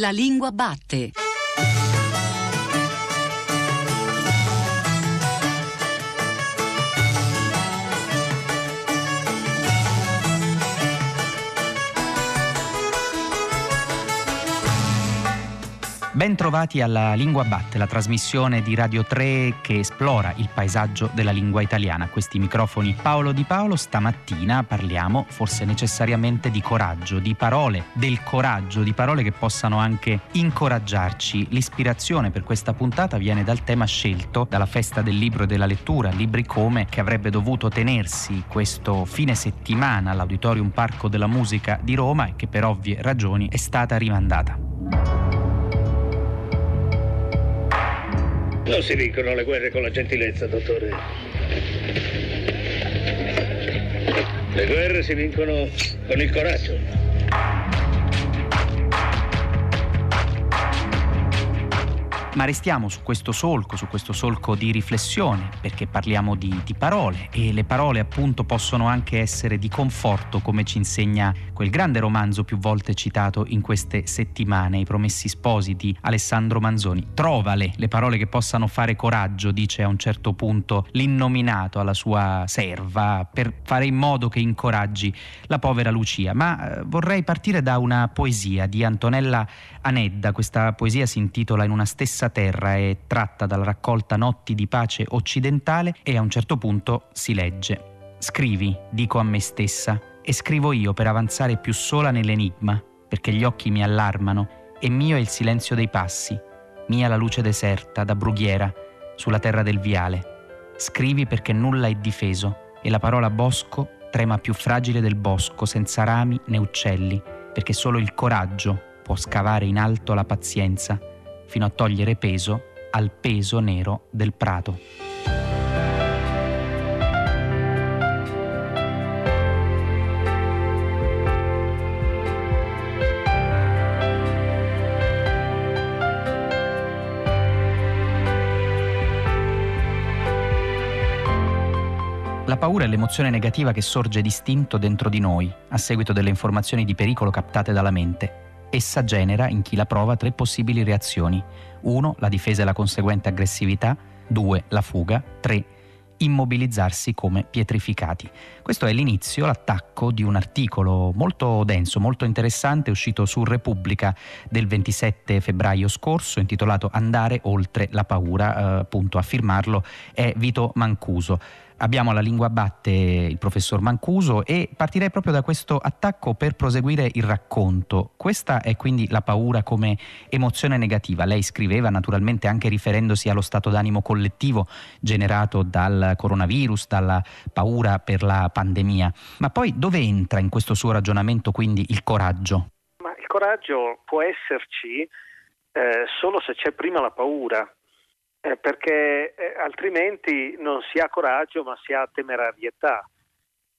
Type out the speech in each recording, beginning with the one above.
La lingua batte. Ben trovati alla Lingua Batte, la trasmissione di Radio 3 che esplora il paesaggio della lingua italiana. A questi microfoni Paolo Di Paolo, stamattina parliamo forse necessariamente di coraggio, di parole, del coraggio, di parole che possano anche incoraggiarci. L'ispirazione per questa puntata viene dal tema scelto dalla festa del libro e della lettura, Libri Come, che avrebbe dovuto tenersi questo fine settimana all'Auditorium Parco della Musica di Roma e che per ovvie ragioni è stata rimandata. Non si vincono le guerre con la gentilezza, dottore. Le guerre si vincono con il coraggio. Ma restiamo su questo solco, su questo solco di riflessione, perché parliamo di, di, parole e le parole appunto possono anche essere di conforto, come ci insegna quel grande romanzo più volte citato in queste settimane, I Promessi Sposi di Alessandro Manzoni. Trovale le parole che possano fare coraggio, dice a un certo punto l'innominato alla sua serva, per fare in modo che incoraggi la povera Lucia. Ma eh, vorrei partire da una poesia di Antonella Anedda, questa poesia si intitola In una stessa terra è tratta dalla raccolta Notti di pace occidentale e a un certo punto si legge. Scrivi, dico a me stessa, e scrivo io per avanzare più sola nell'enigma, perché gli occhi mi allarmano, e mio è il silenzio dei passi, mia la luce deserta da brughiera sulla terra del viale. Scrivi perché nulla è difeso, e la parola bosco trema più fragile del bosco, senza rami né uccelli, perché solo il coraggio può scavare in alto la pazienza fino a togliere peso al peso nero del prato. La paura è l'emozione negativa che sorge distinto dentro di noi a seguito delle informazioni di pericolo captate dalla mente. Essa genera in chi la prova tre possibili reazioni. 1. La difesa e la conseguente aggressività. 2. La fuga. 3 immobilizzarsi come pietrificati. Questo è l'inizio, l'attacco di un articolo molto denso, molto interessante, uscito su Repubblica del 27 febbraio scorso, intitolato Andare oltre la paura, eh, appunto a firmarlo è Vito Mancuso. Abbiamo alla lingua batte il professor Mancuso e partirei proprio da questo attacco per proseguire il racconto. Questa è quindi la paura come emozione negativa. Lei scriveva naturalmente anche riferendosi allo stato d'animo collettivo generato dal coronavirus, dalla paura per la pandemia. Ma poi dove entra in questo suo ragionamento quindi il coraggio? Ma il coraggio può esserci eh, solo se c'è prima la paura eh, perché eh, altrimenti non si ha coraggio ma si ha temerarietà,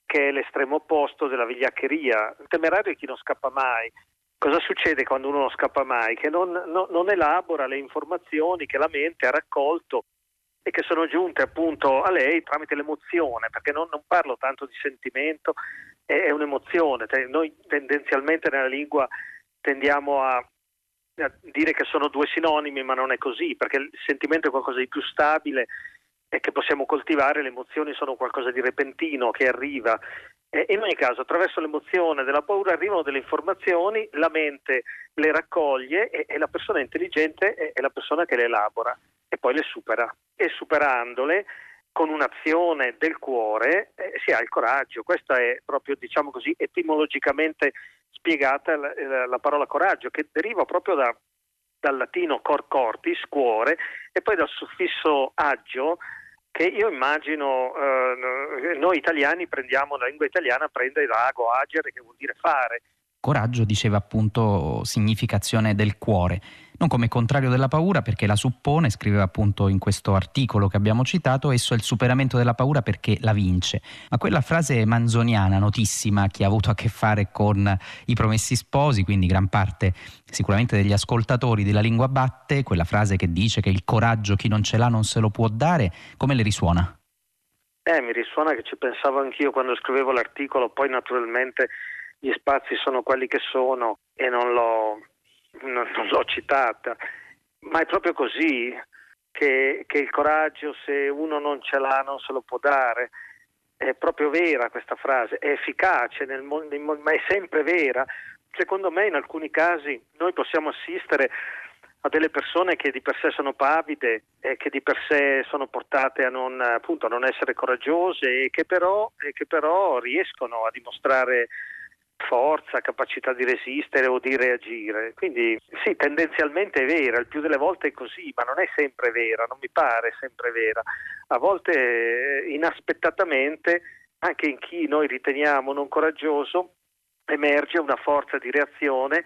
che è l'estremo opposto della vigliaccheria. Il temerario è chi non scappa mai. Cosa succede quando uno non scappa mai? Che non, no, non elabora le informazioni che la mente ha raccolto e che sono giunte appunto a lei tramite l'emozione, perché non, non parlo tanto di sentimento, è, è un'emozione. Noi tendenzialmente nella lingua tendiamo a dire che sono due sinonimi, ma non è così, perché il sentimento è qualcosa di più stabile e che possiamo coltivare, le emozioni sono qualcosa di repentino che arriva. E in ogni caso, attraverso l'emozione della paura arrivano delle informazioni, la mente le raccoglie e, e la persona intelligente è, è la persona che le elabora e poi le supera. E superandole con un'azione del cuore eh, si ha il coraggio. Questa è proprio, diciamo così, etimologicamente spiegata la, la, la parola coraggio, che deriva proprio da, dal latino cor cortis, cuore, e poi dal suffisso agio, che io immagino eh, noi italiani prendiamo, la lingua italiana prende ago, agere, che vuol dire fare. Coraggio diceva appunto significazione del cuore non come contrario della paura perché la suppone, scriveva appunto in questo articolo che abbiamo citato, esso è il superamento della paura perché la vince. Ma quella frase manzoniana, notissima, chi ha avuto a che fare con i promessi sposi, quindi gran parte sicuramente degli ascoltatori della lingua batte, quella frase che dice che il coraggio chi non ce l'ha non se lo può dare, come le risuona? Eh, mi risuona che ci pensavo anch'io quando scrivevo l'articolo, poi naturalmente gli spazi sono quelli che sono e non l'ho non, l'ho citata, ma è proprio così che, che, il coraggio se uno non ce l'ha non se lo può dare. È proprio vera questa frase, è efficace, nel, nel, ma è sempre vera. Secondo me in alcuni casi noi possiamo assistere a delle persone che di per sé sono pavide e che di per sé sono portate a non, appunto, a non essere coraggiose e che, però, e che però riescono a dimostrare forza, capacità di resistere o di reagire. Quindi sì, tendenzialmente è vera, il più delle volte è così, ma non è sempre vera, non mi pare sempre vera. A volte eh, inaspettatamente, anche in chi noi riteniamo non coraggioso, emerge una forza di reazione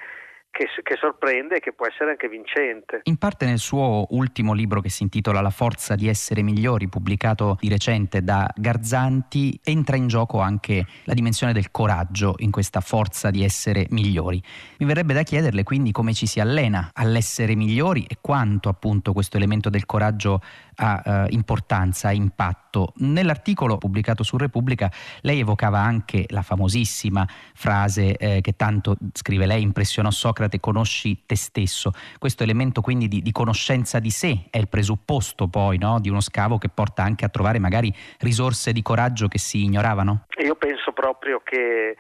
che, che, sorprende e che può essere anche vincente. In parte nel suo ultimo libro che si intitola La forza di essere migliori, pubblicato di recente da Garzanti, entra in gioco anche la dimensione del coraggio in questa forza di essere migliori. Mi verrebbe da chiederle quindi come ci si allena all'essere migliori e quanto appunto questo elemento del coraggio ha eh, importanza, impatto. Nell'articolo pubblicato su Repubblica lei evocava anche la famosissima frase eh, che tanto, scrive lei, impressionò Socrate, conosci te stesso. Questo elemento quindi di, di conoscenza di sé è il presupposto poi no, di uno scavo che porta anche a trovare magari risorse di coraggio che si ignoravano? Io penso proprio che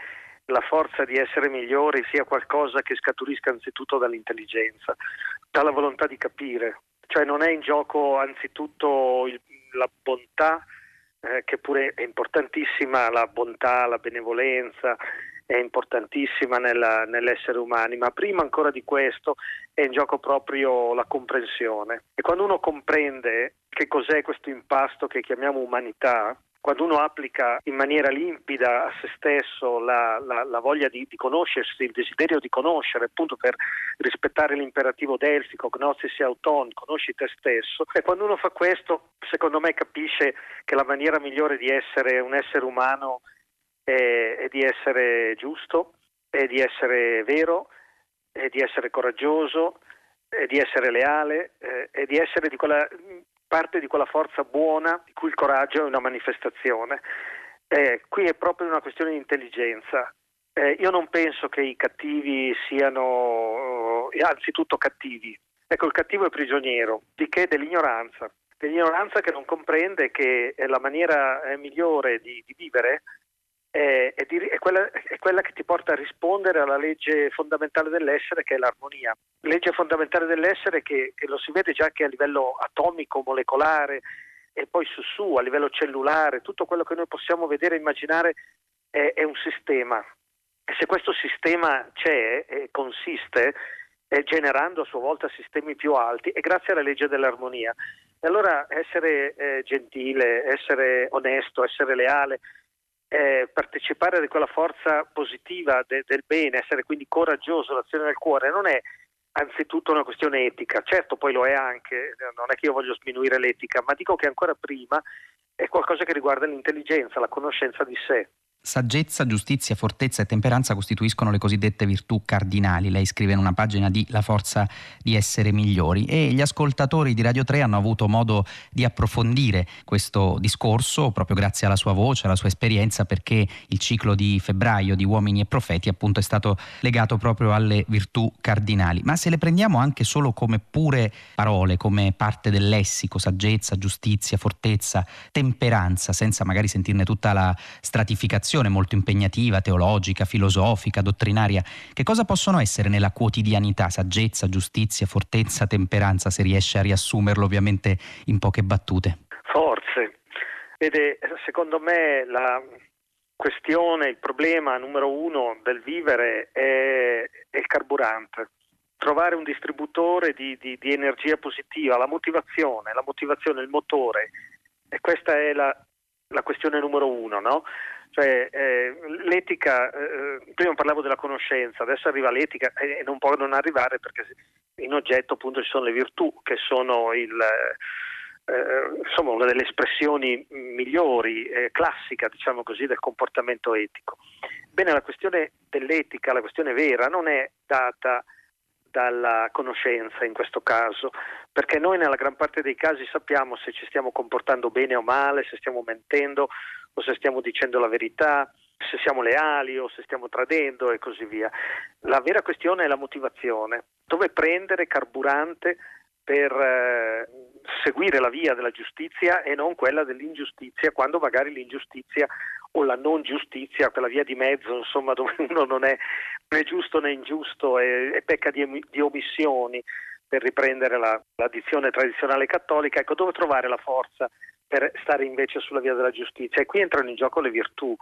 la forza di essere migliori sia qualcosa che scaturisca anzitutto dall'intelligenza, dalla volontà di capire, cioè non è in gioco anzitutto il, la bontà, eh, che pure è importantissima, la bontà, la benevolenza, è importantissima nella, nell'essere umani, ma prima ancora di questo è in gioco proprio la comprensione. E quando uno comprende che cos'è questo impasto che chiamiamo umanità, quando uno applica in maniera limpida a se stesso la, la, la voglia di, di, conoscersi, il desiderio di conoscere, appunto per rispettare l'imperativo delfico, gnosis auton, conosci te stesso, e quando uno fa questo, secondo me capisce che la maniera migliore di essere un essere umano è, è di essere giusto, è di essere vero, è di essere coraggioso, è di essere leale, è di essere di quella parte di quella forza buona di cui il coraggio è una manifestazione. Eh, qui è proprio una questione di intelligenza. Eh, io non penso che i cattivi siano eh, anzitutto cattivi. Ecco, il cattivo è prigioniero, di che? Dell'ignoranza. Dell'ignoranza che non comprende che la maniera eh, migliore di, di vivere è, è, di, è, quella, è, quella, che ti porta a rispondere alla legge fondamentale dell'essere che è l'armonia. Legge fondamentale dell'essere che, che lo si vede già anche a livello atomico, molecolare e poi su su, a livello cellulare, tutto quello che noi possiamo vedere e immaginare è, è un sistema. E se questo sistema c'è e consiste, generando a sua volta sistemi più alti, è grazie alla legge dell'armonia. E allora essere eh, gentile, essere onesto, essere leale, eh, partecipare di quella forza positiva de- del bene, essere quindi coraggioso, l'azione del cuore, non è anzitutto una questione etica, certo poi lo è anche, non è che io voglio sminuire l'etica, ma dico che ancora prima è qualcosa che riguarda l'intelligenza, la conoscenza di sé. Saggezza, giustizia, fortezza e temperanza costituiscono le cosiddette virtù cardinali. Lei scrive in una pagina di La forza di essere migliori e gli ascoltatori di Radio 3 hanno avuto modo di approfondire questo discorso proprio grazie alla sua voce, alla sua esperienza perché il ciclo di febbraio di Uomini e Profeti appunto è stato legato proprio alle virtù cardinali. Ma se le prendiamo anche solo come pure parole, come parte del lessico, saggezza, giustizia, fortezza, temperanza, senza magari sentirne tutta la stratificazione, formazione molto impegnativa, teologica, filosofica, dottrinaria, che cosa possono essere nella quotidianità saggezza, giustizia, fortezza, temperanza, se riesce a riassumerlo ovviamente in poche battute? Forze. Vede, secondo me la questione, il problema numero uno del vivere è, è il carburante trovare un distributore di, di, di, energia positiva, la motivazione, la motivazione, il motore. E questa è la, la questione numero uno, no? Cioè, eh, l'etica, eh, prima parlavo della conoscenza, adesso arriva l'etica e non può non arrivare perché in oggetto appunto ci sono le virtù che sono il, eh, insomma, una delle espressioni migliori, eh, classica diciamo così, del comportamento etico. Bene, la questione dell'etica, la questione vera, non è data dalla conoscenza in questo caso, perché noi nella gran parte dei casi sappiamo se ci stiamo comportando bene o male, se stiamo mentendo o se stiamo dicendo la verità, se siamo leali o se stiamo tradendo e così via. La vera questione è la motivazione, dove prendere carburante per eh, seguire la via della giustizia e non quella dell'ingiustizia, quando magari l'ingiustizia o la non giustizia, quella via di mezzo, insomma, dove uno non è né giusto né ingiusto e, e pecca di, di, omissioni, per riprendere la, la dizione tradizionale cattolica, ecco dove trovare la forza per stare invece sulla via della giustizia. E qui entrano in gioco le virtù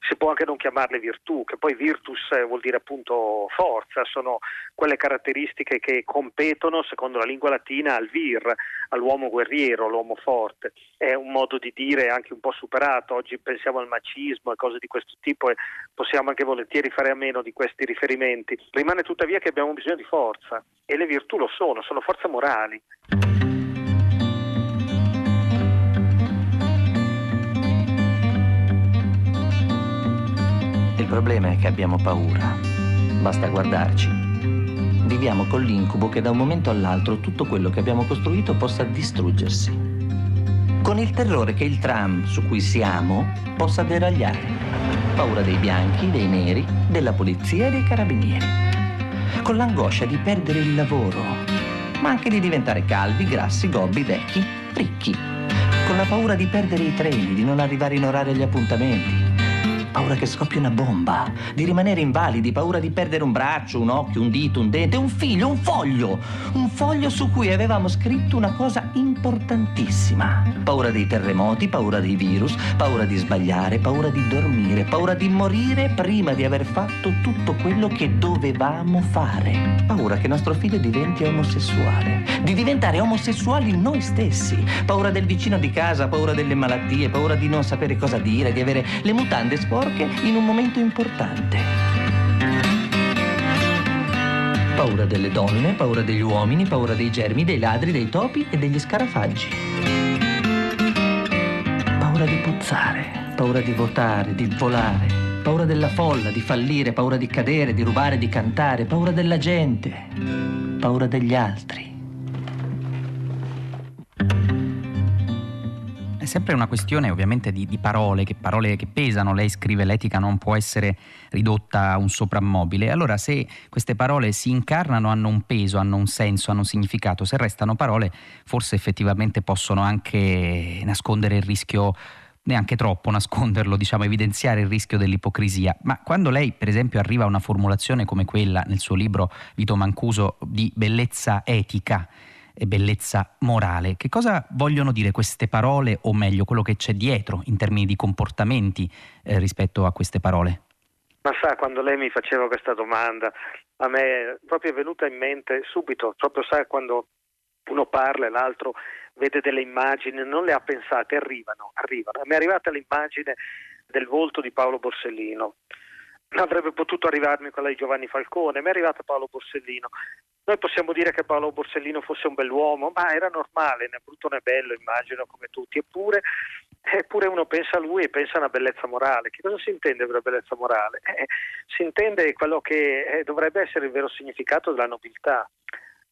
si può anche non chiamarle virtù, che poi virtus vuol dire appunto forza, sono quelle caratteristiche che competono, secondo la lingua latina, al vir, all'uomo guerriero, all'uomo forte. È un modo di dire anche un po' superato, oggi pensiamo al macismo e cose di questo tipo e possiamo anche volentieri fare a meno di questi riferimenti. Rimane tuttavia che abbiamo bisogno di forza e le virtù lo sono, sono forze morali. Problema è che abbiamo paura. Basta guardarci. Viviamo con l'incubo che da un momento all'altro tutto quello che abbiamo costruito possa distruggersi. Con il terrore che il tram su cui siamo possa deragliare. Paura dei bianchi, dei neri, della polizia e dei carabinieri. Con l'angoscia di perdere il lavoro, ma anche di diventare calvi, grassi, gobbi, vecchi, ricchi. Con la paura di perdere i treni, di non arrivare in orario agli appuntamenti paura che scoppia una bomba, di rimanere invalidi, paura di perdere un braccio, un occhio, un dito, un dente, un figlio, un foglio, un foglio su cui avevamo scritto una cosa importantissima. Paura dei terremoti, paura dei virus, paura di sbagliare, paura di dormire, paura di morire prima di aver fatto tutto quello che dovevamo fare. Paura che nostro figlio diventi omosessuale, di diventare omosessuali noi stessi. Paura del vicino di casa, paura delle malattie, paura di non sapere cosa dire, di avere le mutande sporche sporche in un momento importante. Paura delle donne, paura degli uomini, paura dei germi, dei ladri, dei topi e degli scarafaggi. Paura di puzzare, paura di votare, di volare, paura della folla, di fallire, paura di cadere, di rubare, di cantare, paura della gente, paura degli altri. Sempre una questione ovviamente di, di, parole, che parole che pesano. Lei scrive l'etica non può essere ridotta a un soprammobile. Allora se queste parole si incarnano, hanno un peso, hanno un senso, hanno un significato, se restano parole forse effettivamente possono anche nascondere il rischio neanche troppo nasconderlo, diciamo, evidenziare il rischio dell'ipocrisia. Ma quando lei, per esempio, arriva a una formulazione come quella nel suo libro Vito Mancuso di bellezza etica, e bellezza morale. Che cosa vogliono dire queste parole, o meglio quello che c'è dietro in termini di comportamenti eh, rispetto a queste parole? Ma sa, quando lei mi faceva questa domanda, a me è proprio venuta in mente subito, proprio sa quando uno parla e l'altro vede delle immagini, non le ha pensate, arrivano, arrivano. Mi è arrivata l'immagine del volto di Paolo Borsellino. Avrebbe potuto arrivarmi quella di Giovanni Falcone, mi è arrivata Paolo Borsellino. Noi possiamo dire che Paolo Borsellino fosse un bell'uomo, ma era normale, né brutto né bello, immagino, come tutti, eppure, eppure uno pensa a lui e pensa a una bellezza morale. Che cosa si intende per bellezza morale? Eh, si intende quello che eh, dovrebbe essere il vero significato della nobiltà.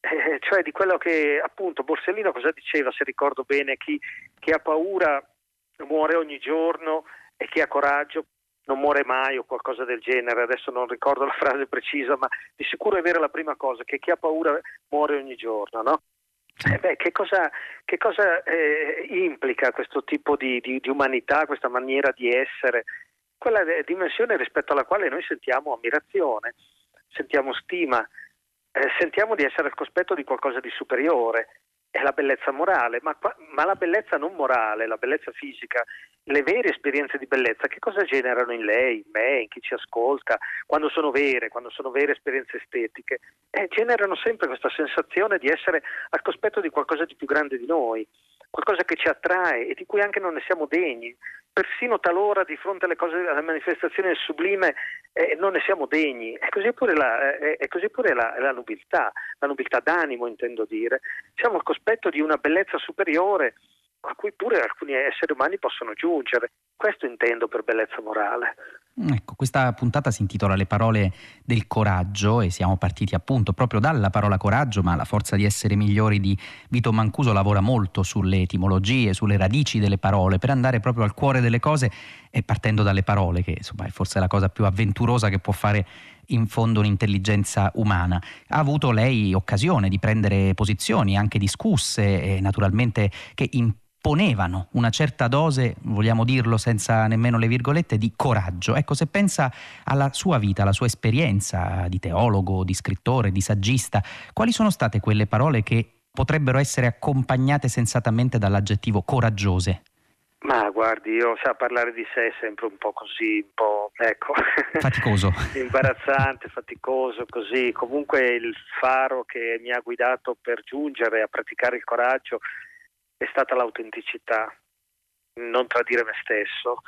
Eh, cioè di quello che appunto Borsellino cosa diceva, se ricordo bene, chi, chi ha paura muore ogni giorno e chi ha coraggio non muore mai o qualcosa del genere, adesso non ricordo la frase precisa, ma di sicuro è vera la prima cosa, che chi ha paura muore ogni giorno, no? Eh beh, che cosa, che cosa eh, implica questo tipo di, di, di, umanità, questa maniera di essere? Quella dimensione rispetto alla quale noi sentiamo ammirazione, sentiamo stima, eh, sentiamo di essere al cospetto di qualcosa di superiore è la bellezza morale, ma, ma, la bellezza non morale, la bellezza fisica, le vere esperienze di bellezza, che cosa generano in lei, in me, in chi ci ascolta, quando sono vere, quando sono vere esperienze estetiche? Eh, generano sempre questa sensazione di essere al cospetto di qualcosa di più grande di noi, qualcosa che ci attrae e di cui anche non ne siamo degni. Persino talora di fronte alle, cose, alle manifestazioni del sublime eh, non ne siamo degni. E così pure, la, eh, è così pure la, la nobiltà, la nobiltà d'animo intendo dire. Siamo al cospetto di una bellezza superiore a cui pure alcuni esseri umani possono giungere. Questo intendo per bellezza morale. Ecco, questa puntata si intitola Le parole del coraggio e siamo partiti appunto proprio dalla parola coraggio, ma la forza di essere migliori di Vito Mancuso lavora molto sulle etimologie, sulle radici delle parole, per andare proprio al cuore delle cose e partendo dalle parole, che insomma è forse la cosa più avventurosa che può fare in fondo un'intelligenza umana. Ha avuto lei occasione di prendere posizioni anche discusse naturalmente che in ponevano una certa dose, vogliamo dirlo senza nemmeno le virgolette, di coraggio. Ecco, se pensa alla sua vita, alla sua esperienza di teologo, di scrittore, di saggista, quali sono state quelle parole che potrebbero essere accompagnate sensatamente dall'aggettivo coraggiose? Ma guardi, io sa parlare di sé è sempre un po' così, un po' ecco. Faticoso. Imbarazzante, faticoso, così. Comunque il faro che mi ha guidato per giungere a praticare il coraggio è stata l'autenticità, non tradire me stesso.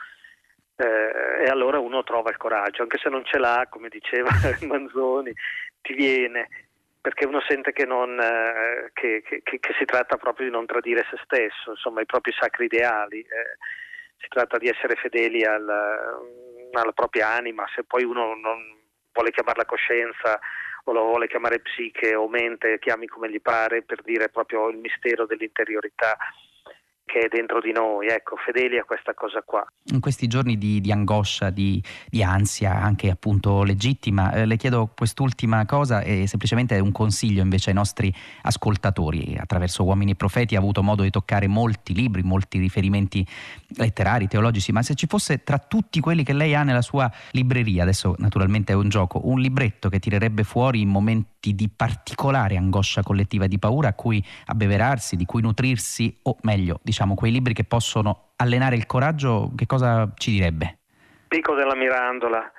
Eh, e allora uno trova il coraggio, anche se non ce l'ha, come diceva Manzoni, ti viene, perché uno sente che, non, eh, che, che, che, si tratta proprio di non tradire se stesso, insomma i propri sacri ideali, eh, si tratta di essere fedeli al, alla propria anima, se poi uno non vuole chiamarla coscienza o lo vuole chiamare psiche o mente, chiami come gli pare, per dire proprio il mistero dell'interiorità che è dentro di noi, ecco, fedeli a questa cosa qua. In questi giorni di, di angoscia, di, di, ansia, anche appunto legittima, eh, le chiedo quest'ultima cosa e semplicemente un consiglio invece ai nostri ascoltatori. Attraverso Uomini e Profeti ha avuto modo di toccare molti libri, molti riferimenti letterari, teologici, ma se ci fosse tra tutti quelli che lei ha nella sua libreria, adesso naturalmente è un gioco, un libretto che tirerebbe fuori in momenti di particolare angoscia collettiva di paura a cui abbeverarsi, di cui nutrirsi, o meglio, diciamo diciamo, quei libri che possono allenare il coraggio, che cosa ci direbbe? Pico della Mirandola,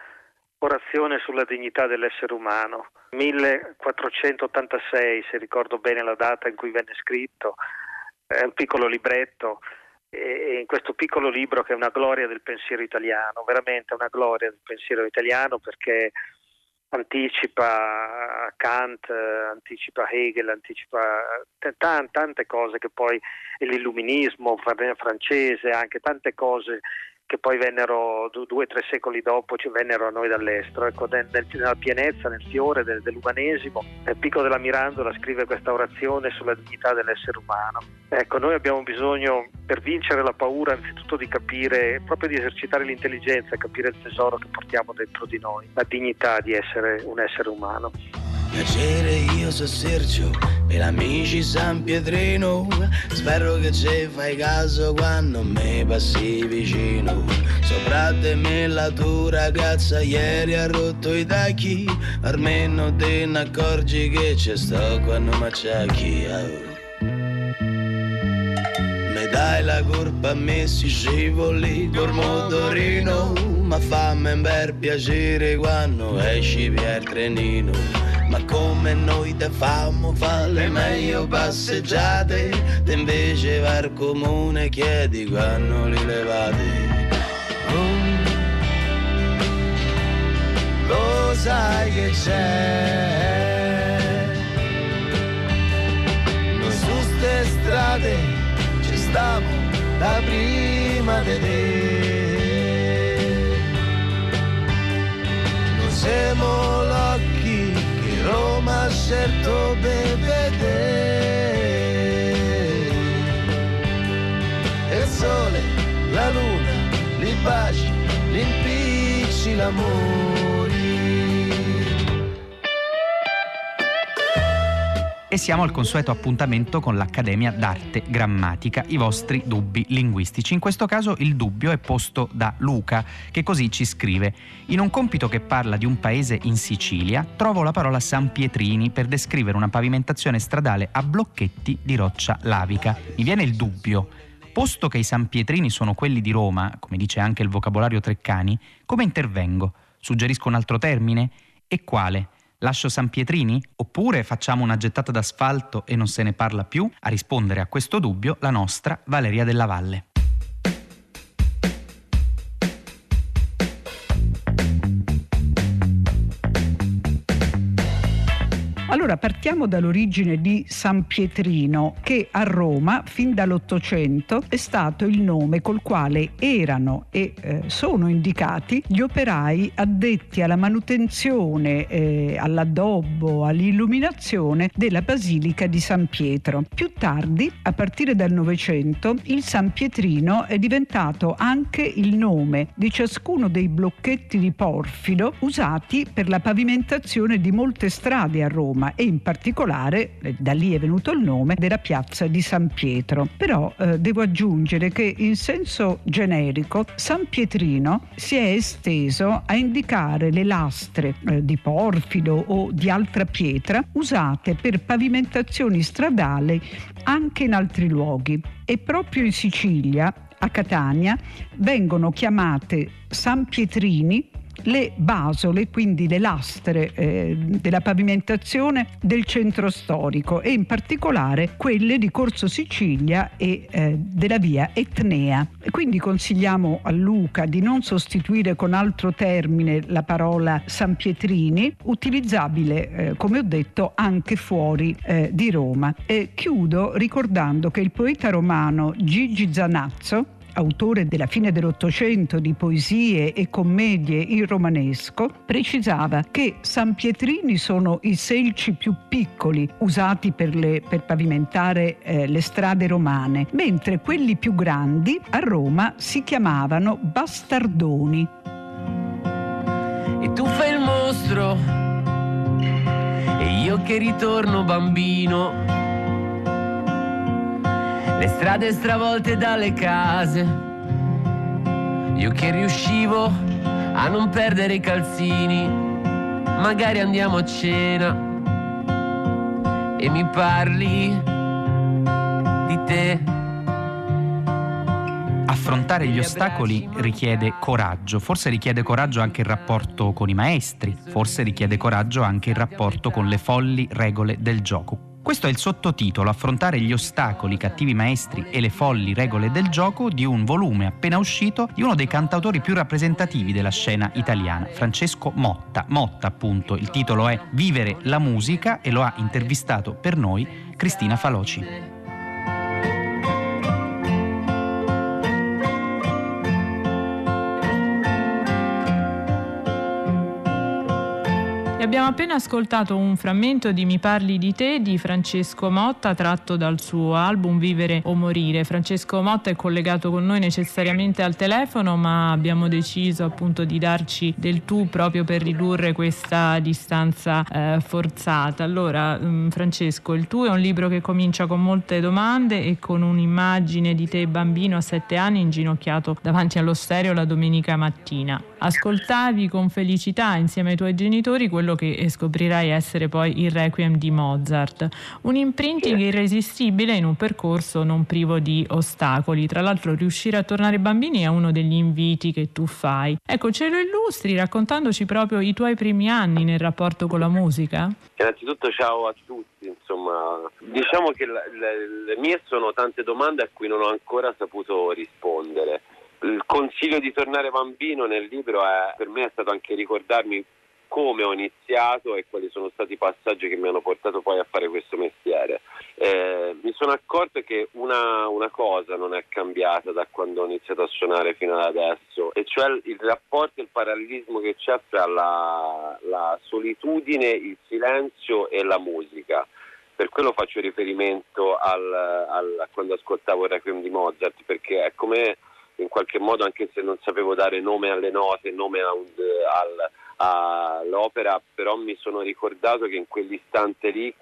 Orazione sulla dignità dell'essere umano, 1486, se ricordo bene la data in cui venne scritto, è un piccolo libretto e in questo piccolo libro che è una gloria del pensiero italiano, veramente una gloria del pensiero italiano perché anticipa Kant, anticipa Hegel, anticipa t- t- tante cose che poi l'illuminismo francese, anche tante cose che poi vennero due o tre secoli dopo ci vennero a noi dall'estero. Ecco, nel, nella pienezza, nel fiore del, dell'umanesimo, nel picco della Mirandola scrive questa orazione sulla dignità dell'essere umano. Ecco, noi abbiamo bisogno per vincere la paura anzitutto di capire, proprio di esercitare l'intelligenza, capire il tesoro che portiamo dentro di noi, la dignità di essere un essere umano. Piacere io so Sergio, per amici San Pietrino, spero che ci fai caso quando mi passi vicino. Sopra di me la tua ragazza ieri ha rotto i tacchi, almeno te ne accorgi che c'è sto quando mi acciacchi. Mi dai la colpa a me si scivoli col motorino, ma fammi per piacere quando esci per trenino ma come noi te famo fare le meglio passeggiate, te invece va comune chiedi quando li levate. Oh, lo sai che c'è, noi su ste strade ci stiamo da prima di te. Non siamo l'occhi Scelto per vedere. Il sole, la luna, li baci, li impicci l'amore e siamo al consueto appuntamento con l'Accademia d'Arte Grammatica, i vostri dubbi linguistici. In questo caso il dubbio è posto da Luca, che così ci scrive. In un compito che parla di un paese in Sicilia, trovo la parola San Pietrini per descrivere una pavimentazione stradale a blocchetti di roccia lavica. Mi viene il dubbio. Posto che i San Pietrini sono quelli di Roma, come dice anche il vocabolario Treccani, come intervengo? Suggerisco un altro termine? E quale? Lascio San Pietrini? Oppure facciamo una gettata d'asfalto e non se ne parla più? A rispondere a questo dubbio la nostra Valeria della Valle. Allora partiamo dall'origine di San Pietrino, che a Roma fin dall'Ottocento è stato il nome col quale erano e eh, sono indicati gli operai addetti alla manutenzione, eh, all'addobbo, all'illuminazione della Basilica di San Pietro. Più tardi, a partire dal Novecento, il San Pietrino è diventato anche il nome di ciascuno dei blocchetti di porfido usati per la pavimentazione di molte strade a Roma e in particolare, eh, da lì è venuto il nome, della piazza di San Pietro. Però eh, devo aggiungere che in senso generico San Pietrino si è esteso a indicare le lastre eh, di porfido o di altra pietra usate per pavimentazioni stradali anche in altri luoghi. E proprio in Sicilia, a Catania, vengono chiamate San Pietrini le basole, quindi le lastre eh, della pavimentazione del centro storico e in particolare quelle di Corso Sicilia e eh, della via Etnea. Quindi consigliamo a Luca di non sostituire con altro termine la parola San Pietrini, utilizzabile, eh, come ho detto, anche fuori eh, di Roma. E chiudo ricordando che il poeta romano Gigi Zanazzo autore della fine dell'Ottocento di poesie e commedie in romanesco, precisava che San Pietrini sono i selci più piccoli usati per, le, per pavimentare eh, le strade romane, mentre quelli più grandi a Roma si chiamavano bastardoni. E tu fai il mostro e io che ritorno bambino le strade stravolte dalle case. Io che riuscivo a non perdere i calzini, magari andiamo a cena e mi parli di te. Affrontare gli ostacoli richiede coraggio, forse richiede coraggio anche il rapporto con i maestri, forse richiede coraggio anche il rapporto con le folli regole del gioco. Questo è il sottotitolo Affrontare gli ostacoli, i cattivi maestri e le folli regole del gioco di un volume appena uscito di uno dei cantautori più rappresentativi della scena italiana, Francesco Motta. Motta, appunto, il titolo è Vivere la musica e lo ha intervistato per noi Cristina Faloci. Abbiamo appena ascoltato un frammento di Mi parli di te di Francesco Motta tratto dal suo album Vivere o morire. Francesco Motta è collegato con noi necessariamente al telefono, ma abbiamo deciso appunto di darci del tu proprio per ridurre questa distanza eh, forzata. Allora, mh, mm, Francesco, il tu è un libro che comincia con molte domande e con un'immagine di te bambino a sette anni inginocchiato davanti allo stereo la domenica mattina. Ascoltavi con felicità insieme ai tuoi genitori quello che che scoprirai essere poi il Requiem di Mozart. Un imprinting irresistibile in un percorso non privo di ostacoli. Tra l'altro riuscire a tornare bambini è uno degli inviti che tu fai. Ecco, ce lo illustri raccontandoci proprio i tuoi primi anni nel rapporto con la musica? Innanzitutto ciao a tutti, insomma, diciamo che le, le, le mie sono tante domande a cui non ho ancora saputo rispondere. Il consiglio di tornare bambino nel libro è, per me è stato anche ricordarmi come ho iniziato e quali sono stati i passaggi che mi hanno portato poi a fare questo mestiere. Eh, mi sono accorto che una, una, cosa non è cambiata da quando ho iniziato a suonare fino ad adesso, e cioè il rapporto e il parallelismo che c'è tra la, la solitudine, il silenzio e la musica per quello faccio riferimento al, al, a quando ascoltavo il Requiem di Mozart, perché è come in qualche modo, anche se non sapevo dare nome alle note, nome a al, all'opera, però mi sono ricordato che in quell'istante lì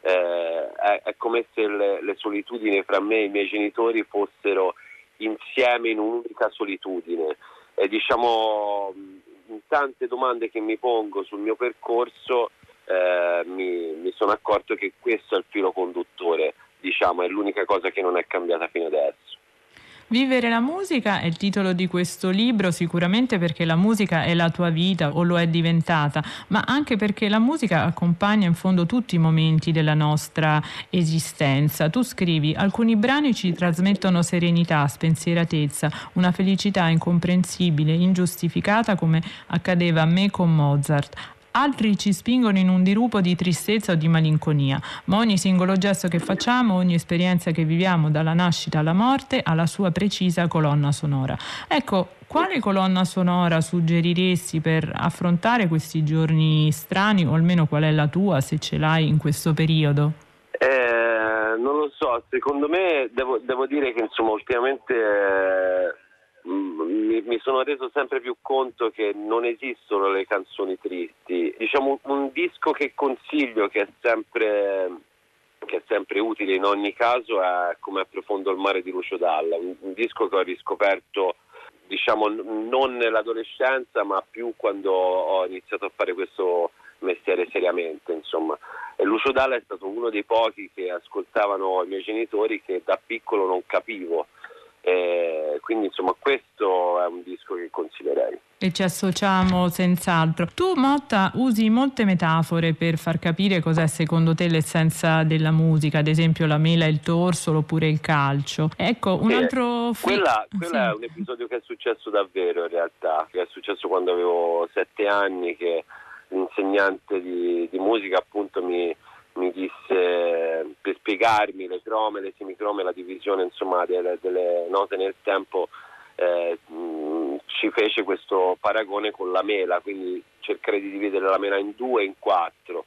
eh, è, è, come se le, le, solitudini fra me e i miei genitori fossero insieme in un'unica solitudine. E diciamo, in tante domande che mi pongo sul mio percorso eh, mi, mi, sono accorto che questo è il filo conduttore, diciamo, è l'unica cosa che non è cambiata fino adesso. Vivere la musica è il titolo di questo libro sicuramente perché la musica è la tua vita o lo è diventata, ma anche perché la musica accompagna in fondo tutti i momenti della nostra esistenza. Tu scrivi alcuni brani ci trasmettono serenità, spensieratezza, una felicità incomprensibile, ingiustificata come accadeva a me con Mozart altri ci spingono in un dirupo di tristezza o di malinconia, ma ogni singolo gesto che facciamo, ogni esperienza che viviamo dalla nascita alla morte ha la sua precisa colonna sonora. Ecco, quale colonna sonora suggeriresti per affrontare questi giorni strani o almeno qual è la tua se ce l'hai in questo periodo? Eh, non lo so, secondo me devo, devo dire che insomma ultimamente eh, mi, mi, sono reso sempre più conto che non esistono le canzoni tristi. Diciamo un disco che consiglio che è sempre, che è sempre utile in ogni caso è Come approfondo il mare di Lucio Dalla, un, un disco che ho riscoperto diciamo non nell'adolescenza ma più quando ho iniziato a fare questo mestiere seriamente insomma. E Lucio Dalla è stato uno dei pochi che ascoltavano i miei genitori che da piccolo non capivo eh, quindi insomma questo è un disco che consiglierei. E ci associamo senz'altro. Tu Motta usi molte metafore per far capire cos'è secondo te l'essenza della musica, ad esempio la mela, il torsolo oppure il calcio. Ecco, un eh, altro... Quella, quella sì. è un episodio che è successo davvero in realtà, che è successo quando avevo sette anni che l'insegnante di, di musica appunto mi mi disse per spiegarmi le crome, le semicrome, la divisione insomma, delle, delle, note nel tempo, eh, mh, ci fece questo paragone con la mela, quindi cercare di dividere la mela in due, in quattro.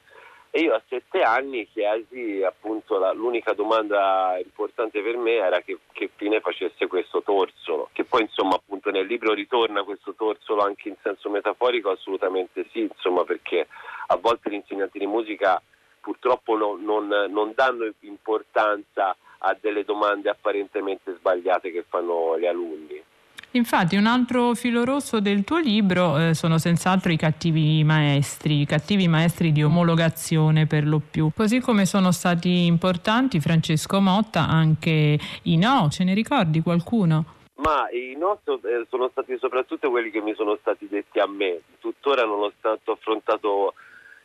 E io a sette anni chiesi appunto la, l'unica domanda importante per me era che, che fine facesse questo torsolo, che poi insomma appunto nel libro ritorna questo torsolo anche in senso metaforico, assolutamente sì, insomma perché a volte gli insegnanti di musica purtroppo no, non, non danno importanza a delle domande apparentemente sbagliate che fanno gli alunni. Infatti un altro filo rosso del tuo libro eh, sono senz'altro i cattivi maestri, i cattivi maestri di omologazione per lo più, così come sono stati importanti Francesco Motta anche i no, ce ne ricordi qualcuno? Ma i no eh, sono stati soprattutto quelli che mi sono stati detti a me, tuttora nonostante ho affrontato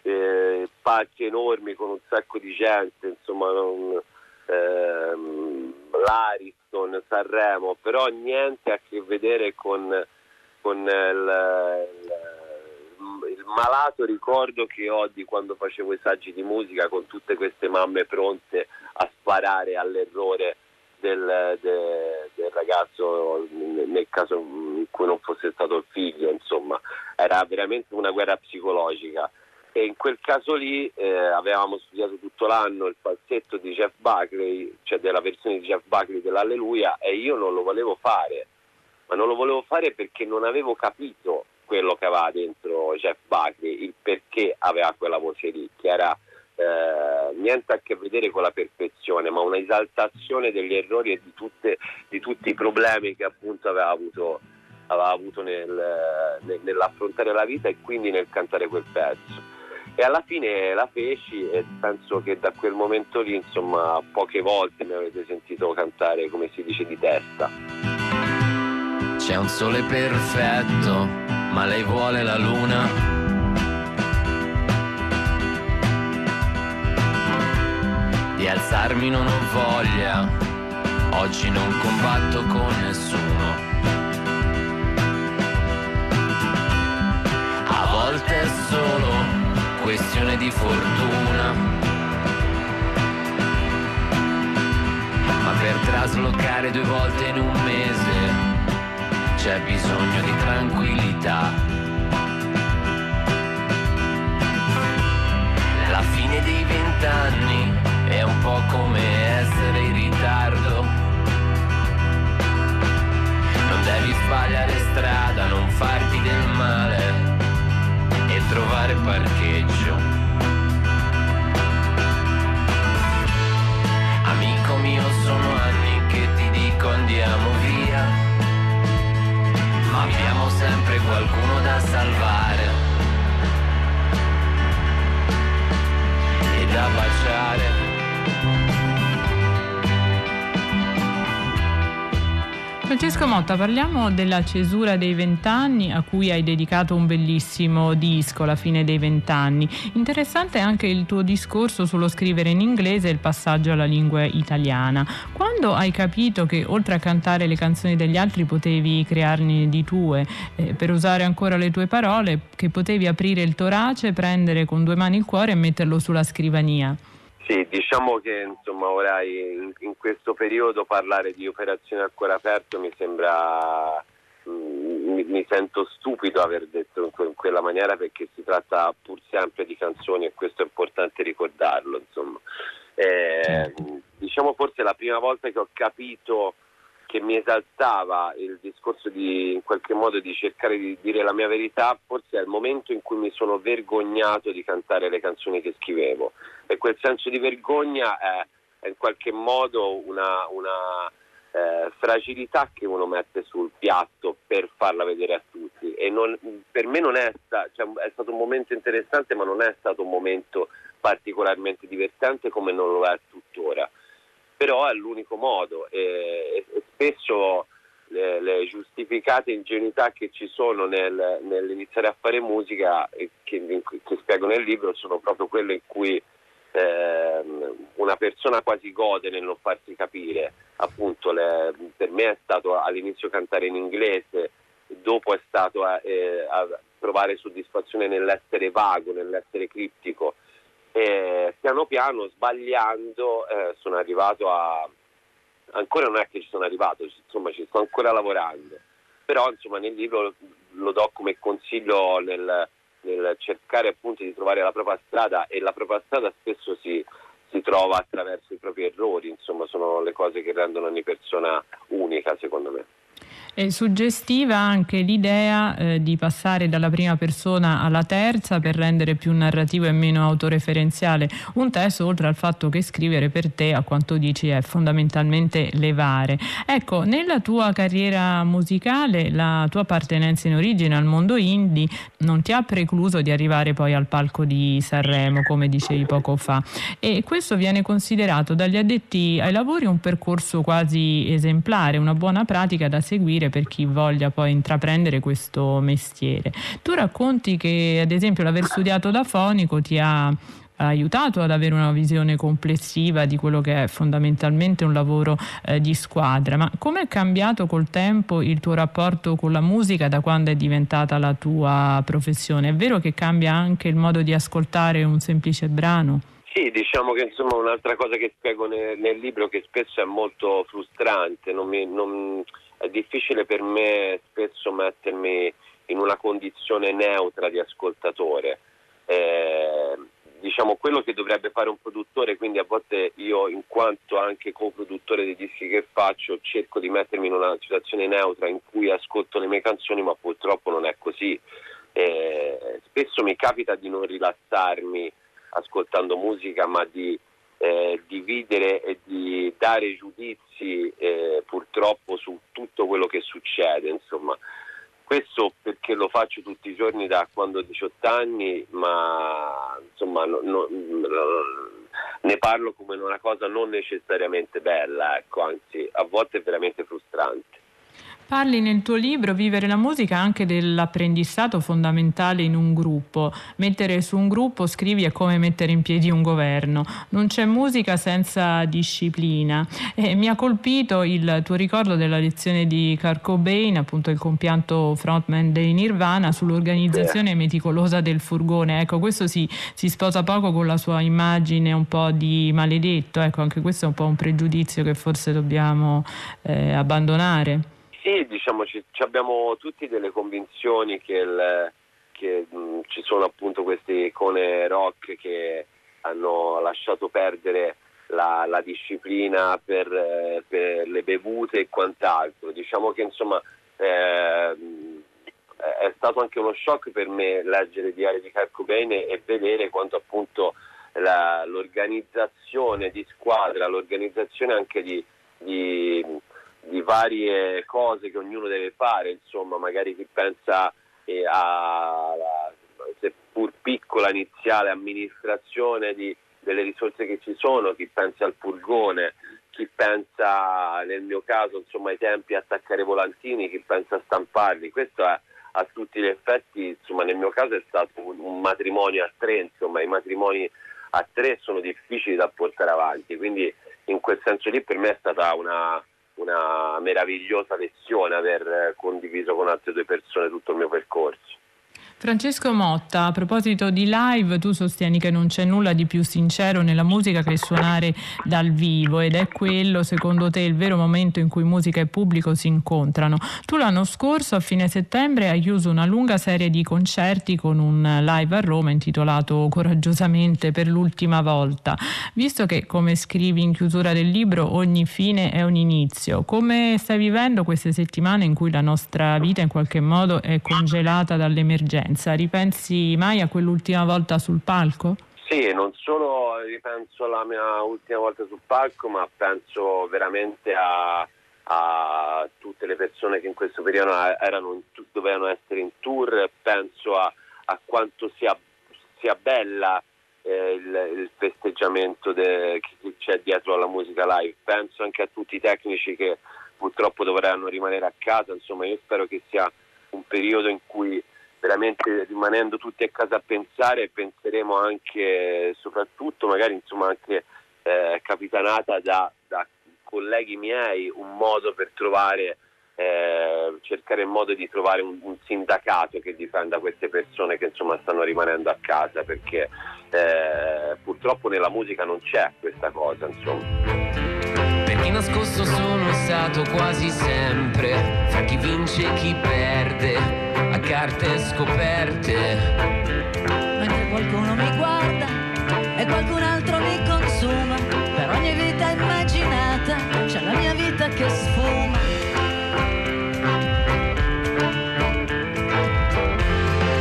eh, palchi enormi con un sacco di gente, insomma, non, ehm, l'Ariston, Sanremo, però niente a che vedere con, con il, il, il, malato ricordo che ho di quando facevo i saggi di musica con tutte queste mamme pronte a sparare all'errore del, de, del ragazzo nel caso in cui non fosse stato il figlio, insomma, era veramente una guerra psicologica e in quel caso lì eh, avevamo studiato tutto l'anno il falsetto di Jeff Buckley, cioè della versione di Jeff Buckley dell'Alleluia e io non lo volevo fare, ma non lo volevo fare perché non avevo capito quello che aveva dentro Jeff Buckley, il perché aveva quella voce lì, che era eh, niente a che vedere con la perfezione, ma una esaltazione degli errori e di, tutte, di tutti i problemi che appunto aveva avuto, aveva avuto nel, nel, nell'affrontare la vita e quindi nel cantare quel pezzo e alla fine la feci e penso che da quel momento lì insomma poche volte mi avete sentito cantare come si dice di testa. C'è un sole perfetto ma lei vuole la luna? Di alzarmi non ho voglia oggi non combatto con nessuno. A volte è solo questione di fortuna. Ma per traslocare due volte in un mese c'è bisogno di tranquillità. La fine dei vent'anni è un po' come essere in ritardo. Non devi sbagliare strada, non farti del male trovare parcheggio. Amico mio, sono anni che ti dico andiamo via, ma abbiamo sempre qualcuno da salvare Francesco Motta, parliamo della cesura dei vent'anni a cui hai dedicato un bellissimo disco, La fine dei vent'anni. Interessante anche il tuo discorso sullo scrivere in inglese e il passaggio alla lingua italiana. Quando hai capito che oltre a cantare le canzoni degli altri potevi crearne di tue, eh, per usare ancora le tue parole, che potevi aprire il torace, prendere con due mani il cuore e metterlo sulla scrivania? Sì, diciamo che insomma ora in, in questo periodo parlare di operazione a cuore aperto mi sembra mm, mi, mi, sento stupido aver detto in, que- in, quella maniera perché si tratta pur sempre di canzoni e questo è importante ricordarlo. Insomma. Eh, certo. Diciamo forse la prima volta che ho capito che mi esaltava il discorso di in qualche modo di cercare di dire la mia verità, forse è il momento in cui mi sono vergognato di cantare le canzoni che scrivevo. E quel senso di vergogna è, è in qualche modo una, una eh, fragilità che uno mette sul piatto per farla vedere a tutti. E non, per me non è, sta, cioè, è stato un momento interessante, ma non è stato un momento particolarmente divertente come non lo è tuttora però è l'unico modo e, e spesso le, le, giustificate ingenuità che ci sono nel, nell'iniziare a fare musica che, che, spiego nel libro sono proprio quelle in cui eh, una persona quasi gode nel non farsi capire. Appunto, le, per me è stato all'inizio cantare in inglese, dopo è stato eh, a provare soddisfazione nell'essere vago, nell'essere criptico e piano piano sbagliando eh, sono arrivato a ancora non è che ci sono arrivato insomma ci sto ancora lavorando però insomma nel libro lo do come consiglio nel, nel cercare appunto di trovare la propria strada e la propria strada spesso si, si trova attraverso i propri errori insomma sono le cose che rendono ogni persona unica secondo me è suggestiva anche l'idea eh, di passare dalla prima persona alla terza per rendere più narrativo e meno autoreferenziale un testo, oltre al fatto che scrivere per te, a quanto dici, è fondamentalmente levare. Ecco, nella tua carriera musicale, la tua appartenenza in origine al mondo indie non ti ha precluso di arrivare poi al palco di Sanremo, come dicevi poco fa. E questo viene considerato dagli addetti ai lavori un percorso quasi esemplare, una buona pratica da seguire seguire per chi voglia poi intraprendere questo mestiere. Tu racconti che ad esempio l'aver studiato da fonico ti ha aiutato ad avere una visione complessiva di quello che è fondamentalmente un lavoro eh, di squadra. Ma come è cambiato col tempo il tuo rapporto con la musica da quando è diventata la tua professione? È vero che cambia anche il modo di ascoltare un semplice brano? Sì, diciamo che insomma un'altra cosa che spiego nel, nel libro che spesso è molto frustrante, non mi, non, è difficile per me spesso mettermi in una condizione neutra di ascoltatore. Eh, diciamo quello che dovrebbe fare un produttore, quindi a volte io in quanto anche co-produttore dei dischi che faccio cerco di mettermi in una situazione neutra in cui ascolto le mie canzoni, ma purtroppo non è così. Eh, spesso mi capita di non rilassarmi ascoltando musica, ma di eh, dividere e di dare giudizi eh, purtroppo su tutto quello che succede. Insomma. Questo perché lo faccio tutti i giorni da quando ho 18 anni, ma insomma, no, no, ne parlo come una cosa non necessariamente bella, ecco, anzi a volte è veramente frustrante. Parli nel tuo libro Vivere la musica anche dell'apprendistato fondamentale in un gruppo. Mettere su un gruppo, scrivi, è come mettere in piedi un governo. Non c'è musica senza disciplina. E mi ha colpito il tuo ricordo della lezione di Kurt Cobain, appunto il compianto frontman dei Nirvana, sull'organizzazione meticolosa del furgone. Ecco, questo si, si sposa poco con la sua immagine un po' di maledetto. Ecco, anche questo è un po' un pregiudizio che forse dobbiamo eh, abbandonare. Sì, diciamo, ci, abbiamo tutti delle convinzioni che, il, che mh, ci sono appunto queste icone rock che hanno lasciato perdere la, la disciplina per, eh, per, le bevute e quant'altro. Diciamo che insomma eh, è stato anche uno shock per me leggere Diario di Kurt Cobain e vedere quanto appunto la, l'organizzazione di squadra, l'organizzazione anche di, di di varie cose che ognuno deve fare, insomma, magari chi pensa eh, alla seppur piccola iniziale amministrazione di, delle risorse che ci sono, chi pensa al furgone, chi pensa nel mio caso insomma, ai tempi a attaccare volantini, chi pensa a stamparli, questo è a tutti gli effetti, insomma, nel mio caso è stato un, un matrimonio a tre, insomma, i matrimoni a tre sono difficili da portare avanti, quindi in quel senso lì per me è stata una, una meravigliosa lezione aver condiviso con altre due persone tutto il mio percorso. Francesco Motta, a proposito di live, tu sostieni che non c'è nulla di più sincero nella musica che suonare dal vivo ed è quello, secondo te, il vero momento in cui musica e pubblico si incontrano. Tu l'anno scorso, a fine settembre, hai chiuso una lunga serie di concerti con un live a Roma intitolato Coraggiosamente per l'ultima volta. Visto che, come scrivi in chiusura del libro, ogni fine è un inizio, come stai vivendo queste settimane in cui la nostra vita in qualche modo è congelata dall'emergenza? Differenza? Ripensi mai a quell'ultima volta sul palco? Sì, non solo ripenso alla mia ultima volta sul palco, ma penso veramente a, a tutte le persone che in questo periodo erano in, dovevano essere in tour, penso a, a quanto sia, sia bella eh, il, il, festeggiamento de, che c'è dietro alla musica live, penso anche a tutti i tecnici che purtroppo dovranno rimanere a casa, insomma io spero che sia un periodo in cui veramente rimanendo tutti a casa a pensare, penseremo anche, soprattutto magari insomma anche eh, capitanata da, da, colleghi miei, un modo per trovare, eh, cercare il modo di trovare un, un, sindacato che difenda queste persone che insomma stanno rimanendo a casa, perché eh, purtroppo nella musica non c'è questa cosa insomma. Chi nascosto sono stato quasi sempre, fra chi vince e chi perde carte scoperte. Mentre qualcuno mi guarda e qualcun altro mi consuma, per ogni vita immaginata c'è la mia vita che sfuma.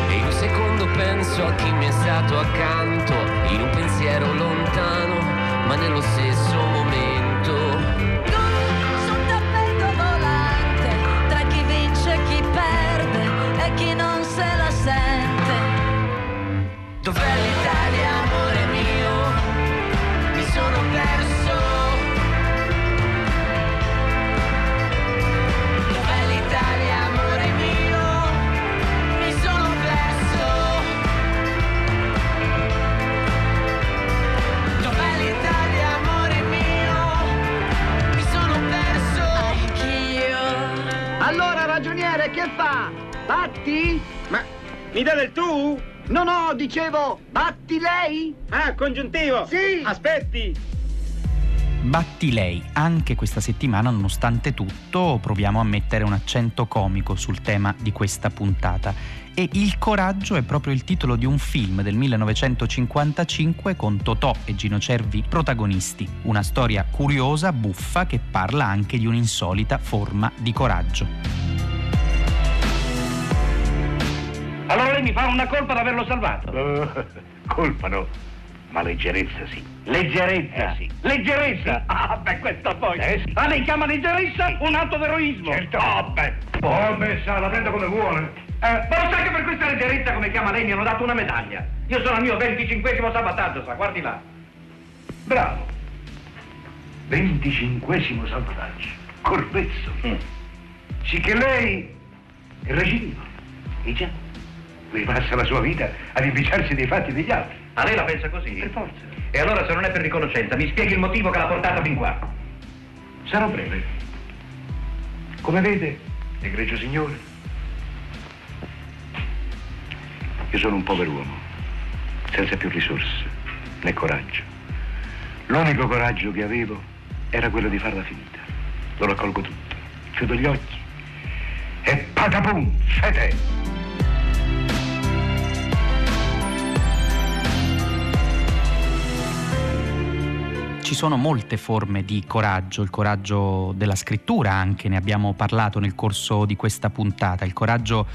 E in un secondo penso a chi mi è stato accanto, in un pensiero lontano, ma nello stesso Dov'è l'Italia, amore mio? Mi sono perso. Dov'è l'Italia, amore mio? Mi sono perso. Dov'è l'Italia, amore mio? Mi sono perso. Anch'io. Allora, ragioniere, che fa? Batti? Ma mi dà del tu? No, no, dicevo, batti lei? Ah, congiuntivo! Sì! Aspetti! Batti lei, anche questa settimana, nonostante tutto, proviamo a mettere un accento comico sul tema di questa puntata. E Il coraggio è proprio il titolo di un film del 1955 con Totò e Gino Cervi protagonisti. Una storia curiosa, buffa, che parla anche di un'insolita forma di coraggio. Allora lei mi fa una colpa d'averlo salvato? Uh, colpa no, ma leggerezza sì. Leggerezza? Eh, sì. Leggerezza? Ah, beh, questa poi. Eh, sì. Ah, lei chiama leggerezza sì. un atto d'eroismo? Certo. Ah, beh. Oh, beh, sa, la prenda come vuole. Eh, ma lo sa che per questa leggerezza, come chiama lei, mi hanno dato una medaglia. Io sono al mio venticinquesimo salvataggio, sa, guardi là. Bravo. Venticinquesimo salvataggio. Corpezzo. Mm. Sì che lei è recidivo. E già. Lui passa la sua vita ad inficiarsi dei fatti degli altri. A lei la pensa così? Per forza. E allora se non è per riconoscenza, mi spieghi il motivo che l'ha portata fin qua. Sarò breve. Come vede, egregio signore, io sono un povero uomo, senza più risorse né coraggio. L'unico coraggio che avevo era quello di farla finita. Lo raccolgo tutto, chiudo gli occhi e patapum, fete! Ci sono molte forme di coraggio, il coraggio della scrittura anche, ne abbiamo parlato nel corso di questa puntata, il coraggio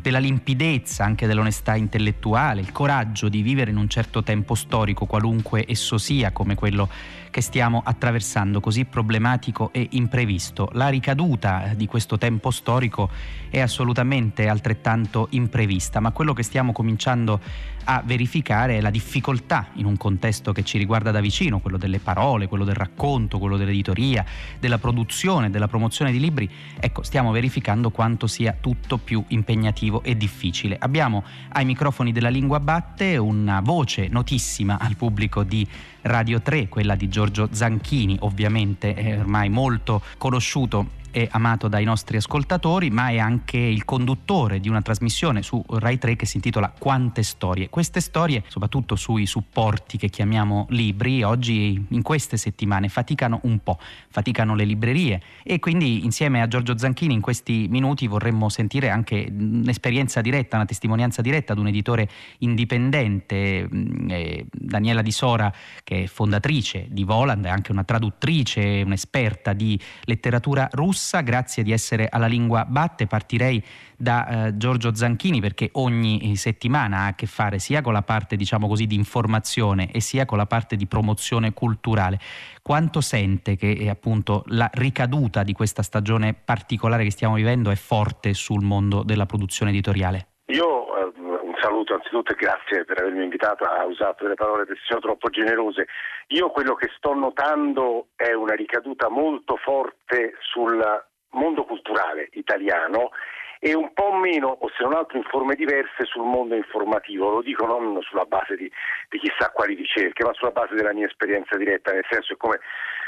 della limpidezza, anche dell'onestà intellettuale, il coraggio di vivere in un certo tempo storico, qualunque esso sia, come quello che stiamo attraversando, così problematico e imprevisto. La ricaduta di questo tempo storico è assolutamente altrettanto imprevista, ma quello che stiamo cominciando a verificare è la difficoltà in un contesto che ci riguarda da vicino, quello delle parole, quello del racconto, quello dell'editoria, della produzione, della promozione di libri. Ecco, stiamo verificando quanto sia tutto più impegnativo impegnativo e difficile. Abbiamo ai microfoni della Lingua Batte una voce notissima al pubblico di Radio 3, quella di Giorgio Zanchini, ovviamente è ormai molto conosciuto è amato dai nostri ascoltatori, ma è anche il conduttore di una trasmissione su Rai 3 che si intitola Quante storie. Queste storie, soprattutto sui supporti che chiamiamo libri, oggi in queste settimane faticano un po', faticano le librerie e quindi insieme a Giorgio Zanchini in questi minuti vorremmo sentire anche un'esperienza diretta, una testimonianza diretta ad un editore indipendente, eh, Daniela Di Sora che è fondatrice di Voland, è anche una traduttrice, un'esperta di letteratura russa russa, grazie di essere alla lingua batte. Partirei da eh, Giorgio Zanchini perché ogni settimana ha a che fare sia con la parte diciamo così di informazione e sia con la parte di promozione culturale. Quanto sente che eh, appunto la ricaduta di questa stagione particolare che stiamo vivendo è forte sul mondo della produzione editoriale? Io eh, un saluto anzitutto e grazie per avermi invitato, ha usato delle parole che sono troppo generose. Io quello che sto notando è una ricaduta molto forte sul mondo culturale italiano e un po' meno, o se non altro in forme diverse, sul mondo informativo. Lo dico non sulla base di, di chissà quali ricerche, ma sulla base della mia esperienza diretta, nel senso che come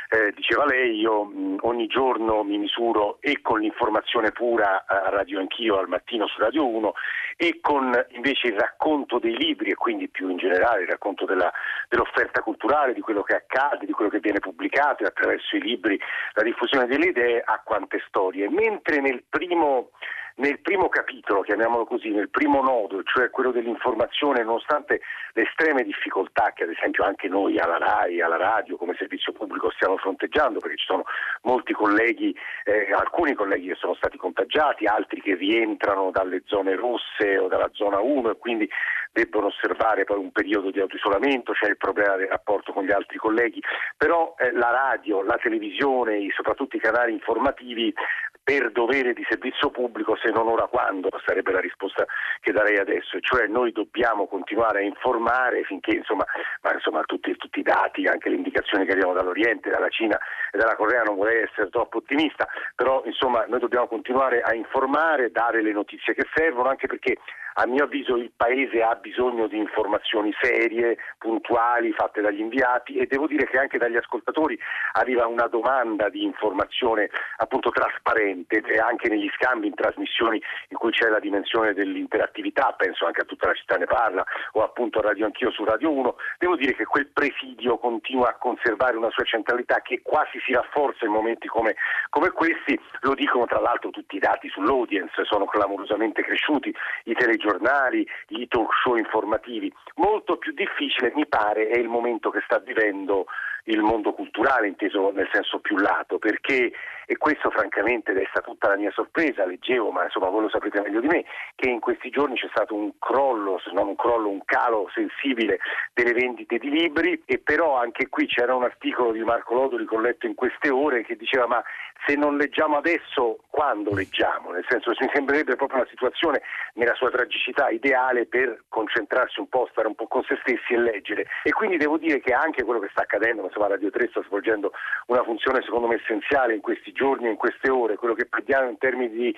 eh, diceva lei, io mh, ogni giorno mi misuro e con l'informazione pura a Radio Anch'io al mattino su Radio 1 e con invece il racconto dei libri e quindi più in generale il racconto della, dell'offerta culturale, di quello che accade, di quello che viene pubblicato attraverso i libri la diffusione delle idee a quante storie. Mentre nel primo nel primo capitolo, chiamiamolo così, nel primo nodo, cioè quello dell'informazione, nonostante le estreme difficoltà che ad esempio anche noi alla RAI, alla radio, come servizio pubblico stiamo fronteggiando, perché ci sono molti colleghi, eh, alcuni colleghi che sono stati contagiati, altri che rientrano dalle zone rosse o dalla zona 1 e quindi debbono osservare poi un periodo di autoisolamento, c'è il problema del rapporto con gli altri colleghi, però eh, la radio, la televisione, soprattutto i canali informativi per dovere di servizio pubblico, se non ora quando, sarebbe la risposta che darei adesso, cioè noi dobbiamo continuare a informare finché insomma, ma, insomma tutti, tutti, i dati, anche le indicazioni che arrivano dall'Oriente, dalla Cina e dalla Corea, non vorrei essere troppo ottimista, però insomma noi dobbiamo continuare a informare, dare le notizie che servono, anche perché a mio avviso il Paese ha bisogno di informazioni serie, puntuali, fatte dagli inviati e devo dire che anche dagli ascoltatori arriva una domanda di informazione appunto trasparente e anche negli scambi in trasmissioni in cui c'è la dimensione dell'interattività, penso anche a tutta la città ne parla o appunto a Radio Anch'io su Radio 1, devo dire che quel presidio continua a conservare una sua centralità che quasi si rafforza in momenti come, come questi, lo dicono tra l'altro tutti i dati sull'audience, sono clamorosamente cresciuti, i giornali, i talk show informativi. Molto più difficile mi pare è il momento che sta vivendo il mondo culturale inteso nel senso più lato, perché, e questo francamente resta tutta la mia sorpresa, leggevo, ma insomma voi lo saprete meglio di me, che in questi giorni c'è stato un crollo, se non un crollo, un calo sensibile delle vendite di libri. E però anche qui c'era un articolo di Marco Lodoli che ho letto in queste ore che diceva ma se non leggiamo adesso quando leggiamo? Nel senso mi sembrerebbe proprio una situazione nella sua tragicità ideale per concentrarsi un po', stare un po' con se stessi e leggere. E quindi devo dire che anche quello che sta accadendo insomma Radio 3 sta svolgendo una funzione secondo me essenziale in questi giorni e in queste ore, quello che parliamo in termini di,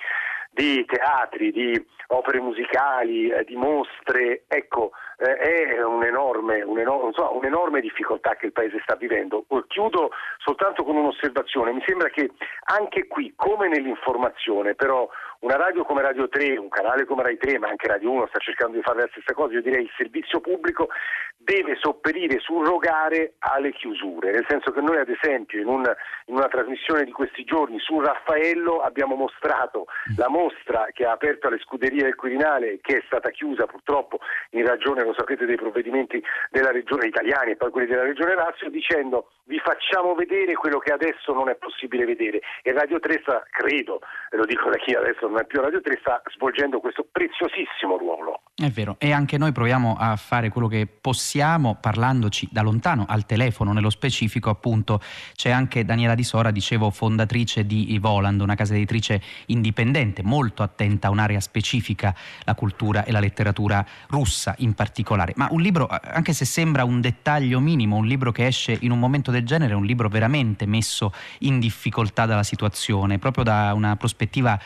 di teatri, di opere musicali, eh, di mostre, ecco, eh, è un'enorme, un'enorme, so, un'enorme, difficoltà che il Paese sta vivendo. Chiudo soltanto con un'osservazione, mi sembra che anche qui, come nell'informazione, però una radio come Radio 3, un canale come Rai 3, ma anche Radio 1 sta cercando di fare la stessa cosa, io direi il servizio pubblico deve sopperire, surrogare alle chiusure, nel senso che noi ad esempio in, un, in una trasmissione di questi giorni su Raffaello abbiamo mostrato la mostra che ha aperto alle scuderie del Quirinale che è stata chiusa purtroppo in ragione, lo sapete, dei provvedimenti della regione italiani e poi quelli della regione Lazio dicendo vi facciamo vedere quello che adesso non è possibile vedere. E Radio 3 sta, credo, lo dico da chi adesso non è più Radio 3, sta svolgendo questo preziosissimo ruolo. È vero, e anche noi proviamo a fare quello che possiamo parlandoci da lontano al telefono nello specifico appunto c'è anche Daniela Di Sora, dicevo fondatrice di Voland, una casa editrice indipendente molto attenta a un'area specifica, la cultura e la letteratura russa in particolare. Ma un libro, anche se sembra un dettaglio minimo, un libro che esce in un momento del genere, è un libro veramente messo in difficoltà dalla situazione, proprio da una prospettiva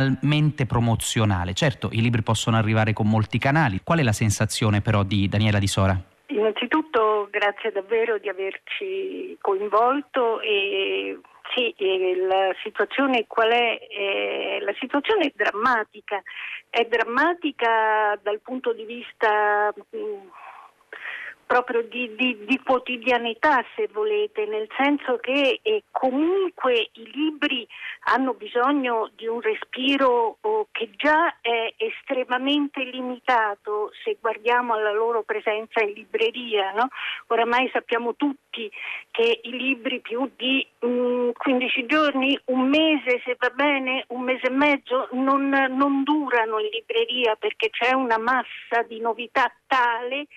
banalmente promozionale. Certo, i libri possono arrivare con molti canali. Qual è la sensazione però di Daniela Di Sora? Innanzitutto grazie davvero di averci coinvolto e sì, la situazione qual è? Eh, la situazione è drammatica, è drammatica dal punto di vista mh, proprio di, di, di, quotidianità, se volete, nel senso che eh, comunque i libri hanno bisogno di un respiro oh, che già è estremamente limitato se guardiamo alla loro presenza in libreria. No? Oramai sappiamo tutti che i libri più di mh, mm, 15 giorni, un mese se va bene, un mese e mezzo, non, non durano in libreria perché c'è una massa di novità tale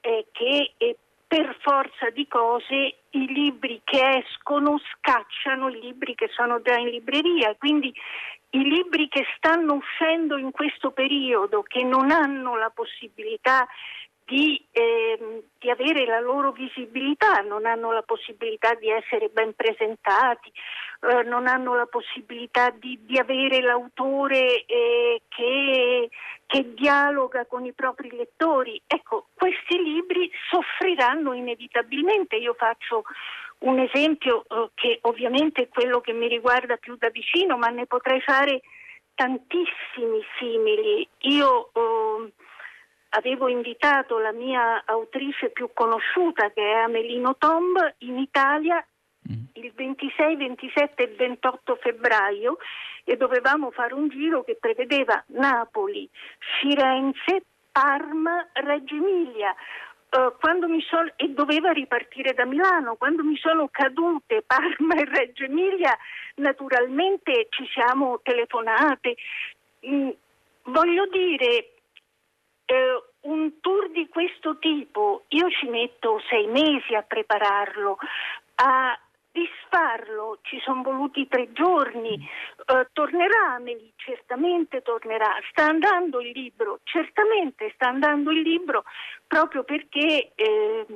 eh, che per forza di cose i libri che escono scacciano i libri che sono già in libreria, quindi i libri che stanno uscendo in questo periodo, che non hanno la possibilità di, eh, di, avere la loro visibilità, non hanno la possibilità di essere ben presentati, eh, non hanno la possibilità di, di avere l'autore eh, che, che, dialoga con i propri lettori. Ecco, questi libri soffriranno inevitabilmente. Io faccio un esempio eh, che ovviamente è quello che mi riguarda più da vicino, ma ne potrei fare tantissimi simili. Io eh, avevo invitato la mia autrice più conosciuta, che è Amelino Tomb, in Italia mm. il 26, 27 e 28 febbraio e dovevamo fare un giro che prevedeva Napoli, Firenze, Parma, Reggio Emilia. Uh, sono, e doveva ripartire da Milano. Quando mi sono cadute Parma e Reggio Emilia, naturalmente ci siamo telefonate. Mm, voglio dire, eh, un tour di questo tipo, io ci metto sei mesi a prepararlo, a disfarlo ci sono voluti tre giorni, eh, tornerà Amelie, certamente tornerà, sta andando il libro, certamente sta andando il libro proprio perché eh,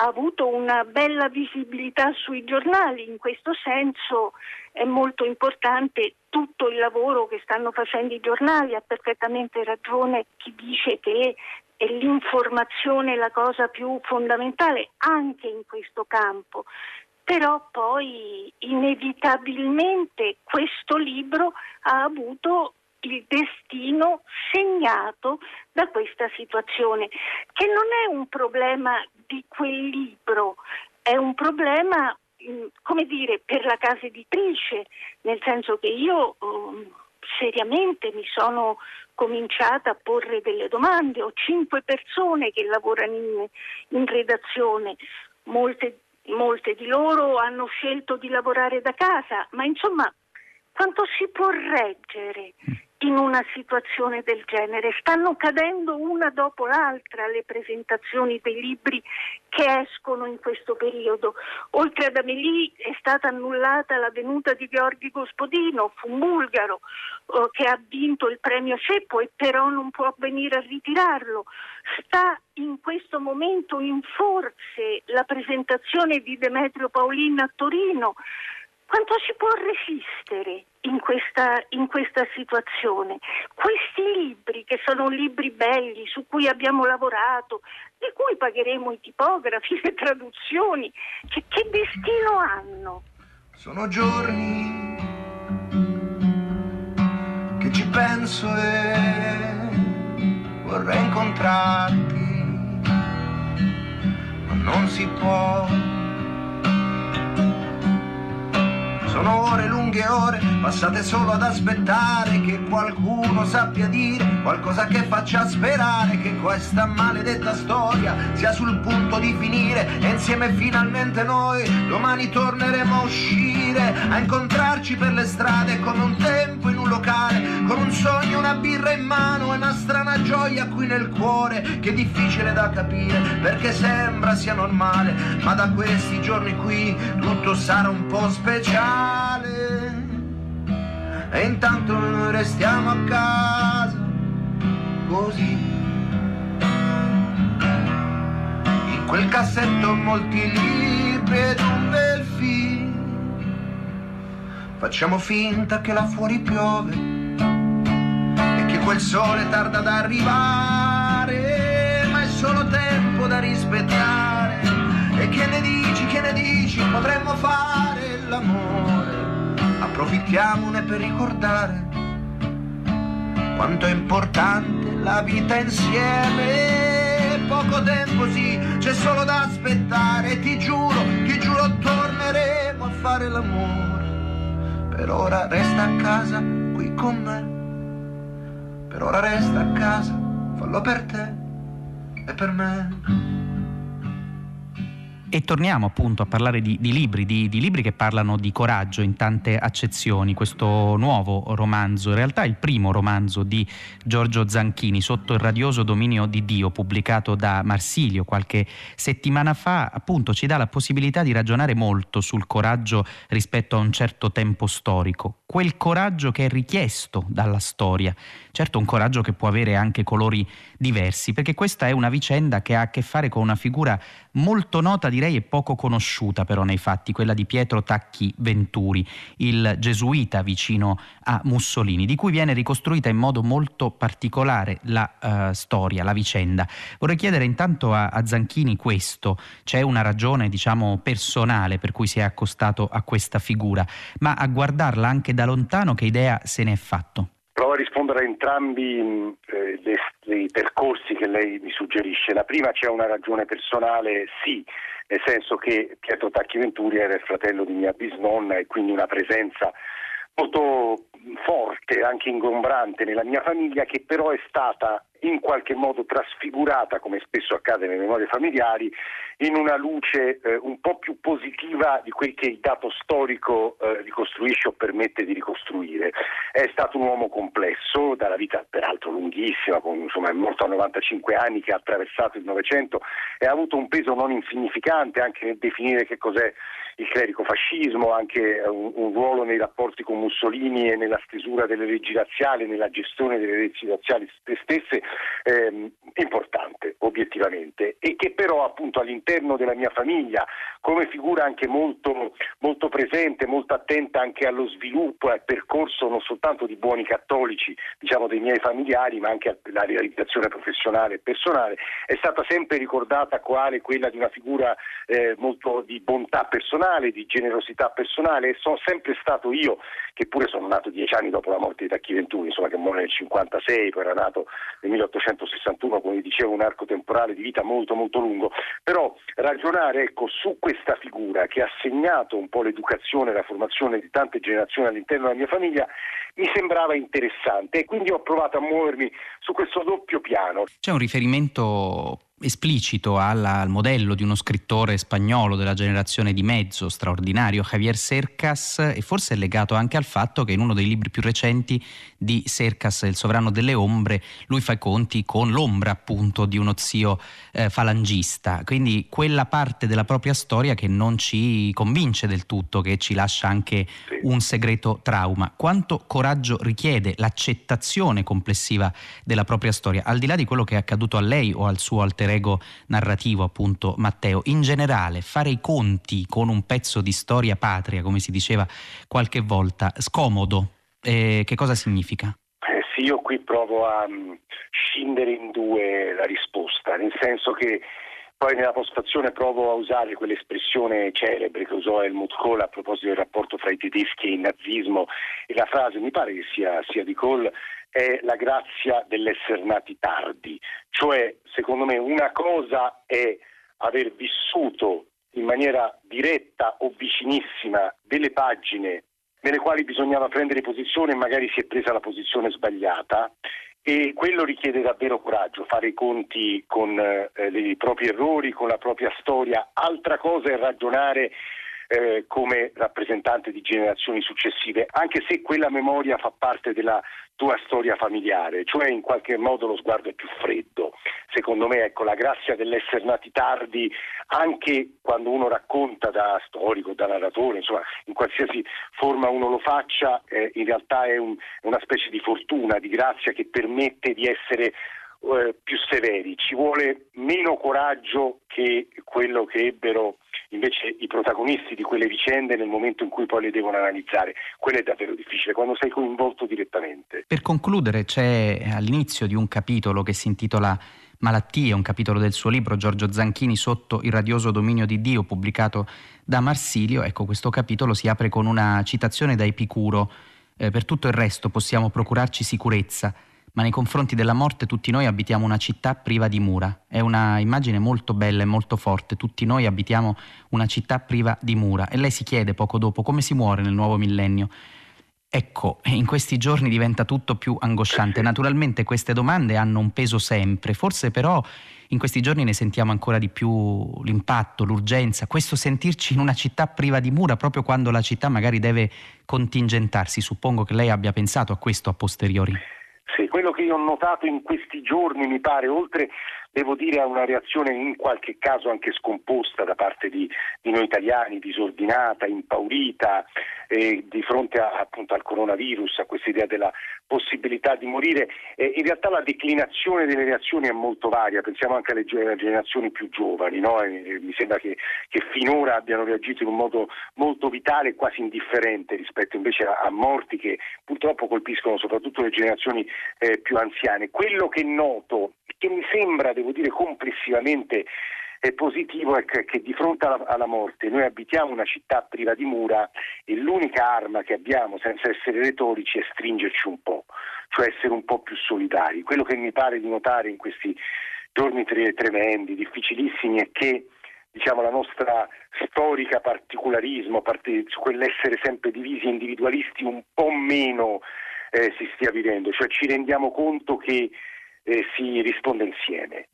ha avuto una bella visibilità sui giornali, in questo senso è molto importante tutto il lavoro che stanno facendo i giornali, ha perfettamente ragione chi dice che è l'informazione la cosa più fondamentale anche in questo campo. Però poi inevitabilmente questo libro ha avuto il destino segnato da questa situazione, che non è un problema di quel libro, è un problema, mm, come dire, per la casa editrice, nel senso che io um, seriamente mi sono cominciata a porre delle domande, ho cinque persone che lavorano in, in redazione, molte, molte di loro hanno scelto di lavorare da casa, ma insomma quanto si può reggere in una situazione del genere. Stanno cadendo una dopo l'altra le presentazioni dei libri che escono in questo periodo. Oltre ad Amelie è stata annullata la venuta di Gheorghi Gospodino, fu bulgaro eh, che ha vinto il premio Ceppo e però non può venire a ritirarlo. Sta in questo momento in forze la presentazione di Demetrio Paolin a Torino. Quanto si può resistere in questa, in questa, situazione? Questi libri, che sono libri belli, su cui abbiamo lavorato, di cui pagheremo i tipografi, le traduzioni, che, che destino hanno? Sono giorni che ci penso e vorrei incontrarti, ma non si può Sono ore lunghe ore, passate solo ad aspettare che qualcuno sappia dire qualcosa che faccia sperare che questa maledetta storia sia sul punto di finire. E insieme finalmente noi domani torneremo a uscire, a incontrarci per le strade come un tempo in un locale, con un sogno, una birra in mano e una strana gioia qui nel cuore che è difficile da capire perché sembra sia normale, ma da questi giorni qui tutto sarà un po' speciale. E intanto noi restiamo a casa così. In quel cassetto molti libri ed un bel film. Facciamo finta che là fuori piove e che quel sole tarda ad arrivare, ma è solo tempo da rispettare. E che ne dici, che ne dici, potremmo fare l'amore. Approfittiamone per ricordare quanto è importante la vita insieme. Poco tempo sì, c'è solo da aspettare. Ti giuro, ti giuro, torneremo a fare l'amore. Per ora resta a casa qui con me. Per ora resta a casa, fallo per te e per me. E torniamo appunto a parlare di, di libri, di, di, libri che parlano di coraggio in tante accezioni. Questo nuovo romanzo, in realtà il primo romanzo di Giorgio Zanchini, Sotto il radioso dominio di Dio, pubblicato da Marsilio qualche settimana fa, appunto ci dà la possibilità di ragionare molto sul coraggio rispetto a un certo tempo storico. Quel coraggio che è richiesto dalla storia. Certo un coraggio che può avere anche colori diversi, perché questa è una vicenda che ha a che fare con una figura molto nota, direi, e poco conosciuta però nei fatti, quella di Pietro Tacchi Venturi, il gesuita vicino a Mussolini, di cui viene ricostruita in modo molto particolare la uh, storia, la vicenda. Vorrei chiedere intanto a, a Zanchini questo, c'è una ragione diciamo personale per cui si è accostato a questa figura, ma a guardarla anche da lontano che idea se ne è fatto? Provo a rispondere a entrambi eh, i percorsi che lei mi suggerisce. La prima c'è una ragione personale, sì, nel senso che Pietro Tacchi Venturi era il fratello di mia bisnonna e quindi una presenza molto forte, anche ingombrante nella mia famiglia, che però è stata in qualche modo trasfigurata, come spesso accade nelle memorie familiari, in una luce eh, un po' più positiva di quel che il dato storico eh, ricostruisce o permette di ricostruire. È stato un uomo complesso, dalla vita peraltro lunghissima, con, insomma, è morto a 95 anni, che ha attraversato il Novecento e ha avuto un peso non insignificante anche nel definire che cos'è il clericofascismo, anche un, un, ruolo nei rapporti con Mussolini e nella stesura delle leggi razziali, nella gestione delle leggi razziali stesse, ehm, importante obiettivamente. E che però appunto all'interno della mia famiglia come figura anche molto, molto presente, molto attenta anche allo sviluppo e al percorso non soltanto di buoni cattolici, diciamo dei miei familiari, ma anche alla realizzazione professionale e personale, è stata sempre ricordata quale quella di una figura eh, molto di bontà personale, di generosità personale e sono sempre stato io, che pure sono nato dieci anni dopo la morte di Tacchi Venturi, insomma che muore nel 56, poi era nato nel 1861, come dicevo, un arco temporale di vita molto molto lungo, però ragionare ecco, su questa figura che ha segnato un po' l'educazione e la formazione di tante generazioni all'interno della mia famiglia mi sembrava interessante e quindi ho provato a muovermi su questo doppio piano. C'è un riferimento esplicito alla, al modello di uno scrittore spagnolo della generazione di mezzo straordinario, Javier Cercas, e forse è legato anche al fatto che in uno dei libri più recenti di Cercas, Il sovrano delle ombre, lui fa i conti con l'ombra appunto di uno zio eh, falangista, quindi quella parte della propria storia che non ci convince del tutto, che ci lascia anche un segreto trauma. Quanto coraggio richiede l'accettazione complessiva della propria storia, al di là di quello che è accaduto a lei o al suo alter ego narrativo, appunto Matteo. In generale, fare i conti con un pezzo di storia patria, come si diceva qualche volta, scomodo, eh, che cosa significa? Eh sì, io qui provo a um, scindere in due la risposta, nel senso che poi nella postazione provo a usare quell'espressione celebre che usò Helmut Kohl a proposito del rapporto fra i tedeschi e il nazismo e la frase mi pare che sia, sia di Kohl è la grazia dell'essere nati tardi, cioè secondo me una cosa è aver vissuto in maniera diretta o vicinissima delle pagine nelle quali bisognava prendere posizione e magari si è presa la posizione sbagliata e quello richiede davvero coraggio, fare i conti con eh, i propri errori, con la propria storia. Altra cosa è ragionare eh, come rappresentante di generazioni successive, anche se quella memoria fa parte della tua storia familiare, cioè in qualche modo lo sguardo è più freddo. Secondo me, ecco, la grazia dell'essere nati tardi, anche quando uno racconta da storico, da narratore, insomma, in qualsiasi forma uno lo faccia, eh, in realtà è un, una specie di fortuna, di grazia che permette di essere eh, più severi. Ci vuole meno coraggio che quello che ebbero invece i protagonisti di quelle vicende nel momento in cui poi le devono analizzare. Quello è davvero difficile, quando sei coinvolto direttamente. Per concludere, c'è all'inizio di un capitolo che si intitola Malattie, un capitolo del suo libro Giorgio Zanchini sotto il radioso dominio di Dio, pubblicato da Marsilio. Ecco, questo capitolo si apre con una citazione da Epicuro. Eh, per tutto il resto possiamo procurarci sicurezza ma nei confronti della morte tutti noi abitiamo una città priva di mura. È una immagine molto bella e molto forte, tutti noi abitiamo una città priva di mura. E lei si chiede poco dopo come si muore nel nuovo millennio. Ecco, in questi giorni diventa tutto più angosciante. Naturalmente queste domande hanno un peso sempre, forse però in questi giorni ne sentiamo ancora di più l'impatto, l'urgenza, questo sentirci in una città priva di mura proprio quando la città magari deve contingentarsi. Suppongo che lei abbia pensato a questo a posteriori. Sì, quello che io ho notato in questi giorni mi pare, oltre devo dire a una reazione in qualche caso anche scomposta da parte di, di noi italiani, disordinata, impaurita eh, di fronte a, appunto al coronavirus, a questa idea della possibilità di morire. Eh, in realtà la declinazione delle reazioni è molto varia, pensiamo anche alle generazioni più giovani, no? eh, mi sembra che, che, finora abbiano reagito in un modo molto vitale e quasi indifferente rispetto invece a, a morti che purtroppo colpiscono soprattutto le generazioni eh, più anziane. Quello che noto, che mi sembra, devo dire, complessivamente è positivo è che, che di fronte alla, alla, morte noi abitiamo una città priva di mura e l'unica arma che abbiamo senza essere retorici è stringerci un po', cioè essere un po' più solidari. Quello che mi pare di notare in questi giorni tre, tremendi, difficilissimi, è che diciamo, la nostra storica particolarismo, su quell'essere sempre divisi individualisti un po' meno eh, si stia vivendo, cioè ci rendiamo conto che eh, si risponde insieme.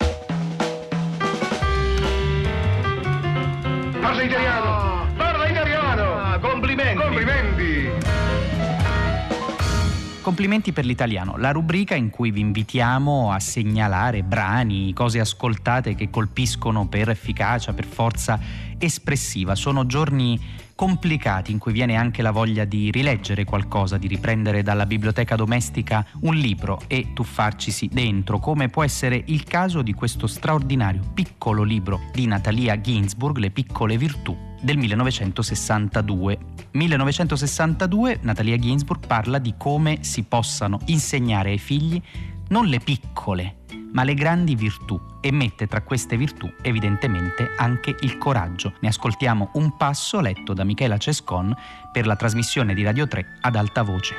Complimenti per l'italiano, la rubrica in cui vi invitiamo a segnalare brani, cose ascoltate che colpiscono per efficacia, per forza espressiva. Sono giorni complicati in cui viene anche la voglia di rileggere qualcosa, di riprendere dalla biblioteca domestica un libro e tuffarcisi dentro, come può essere il caso di questo straordinario piccolo libro di Natalia Ginsburg, Le piccole virtù del 1962. 1962 Natalia Ginsburg parla di come si possano insegnare ai figli non le piccole ma le grandi virtù e mette tra queste virtù evidentemente anche il coraggio. Ne ascoltiamo un passo letto da Michela Cescon per la trasmissione di Radio 3 ad alta voce.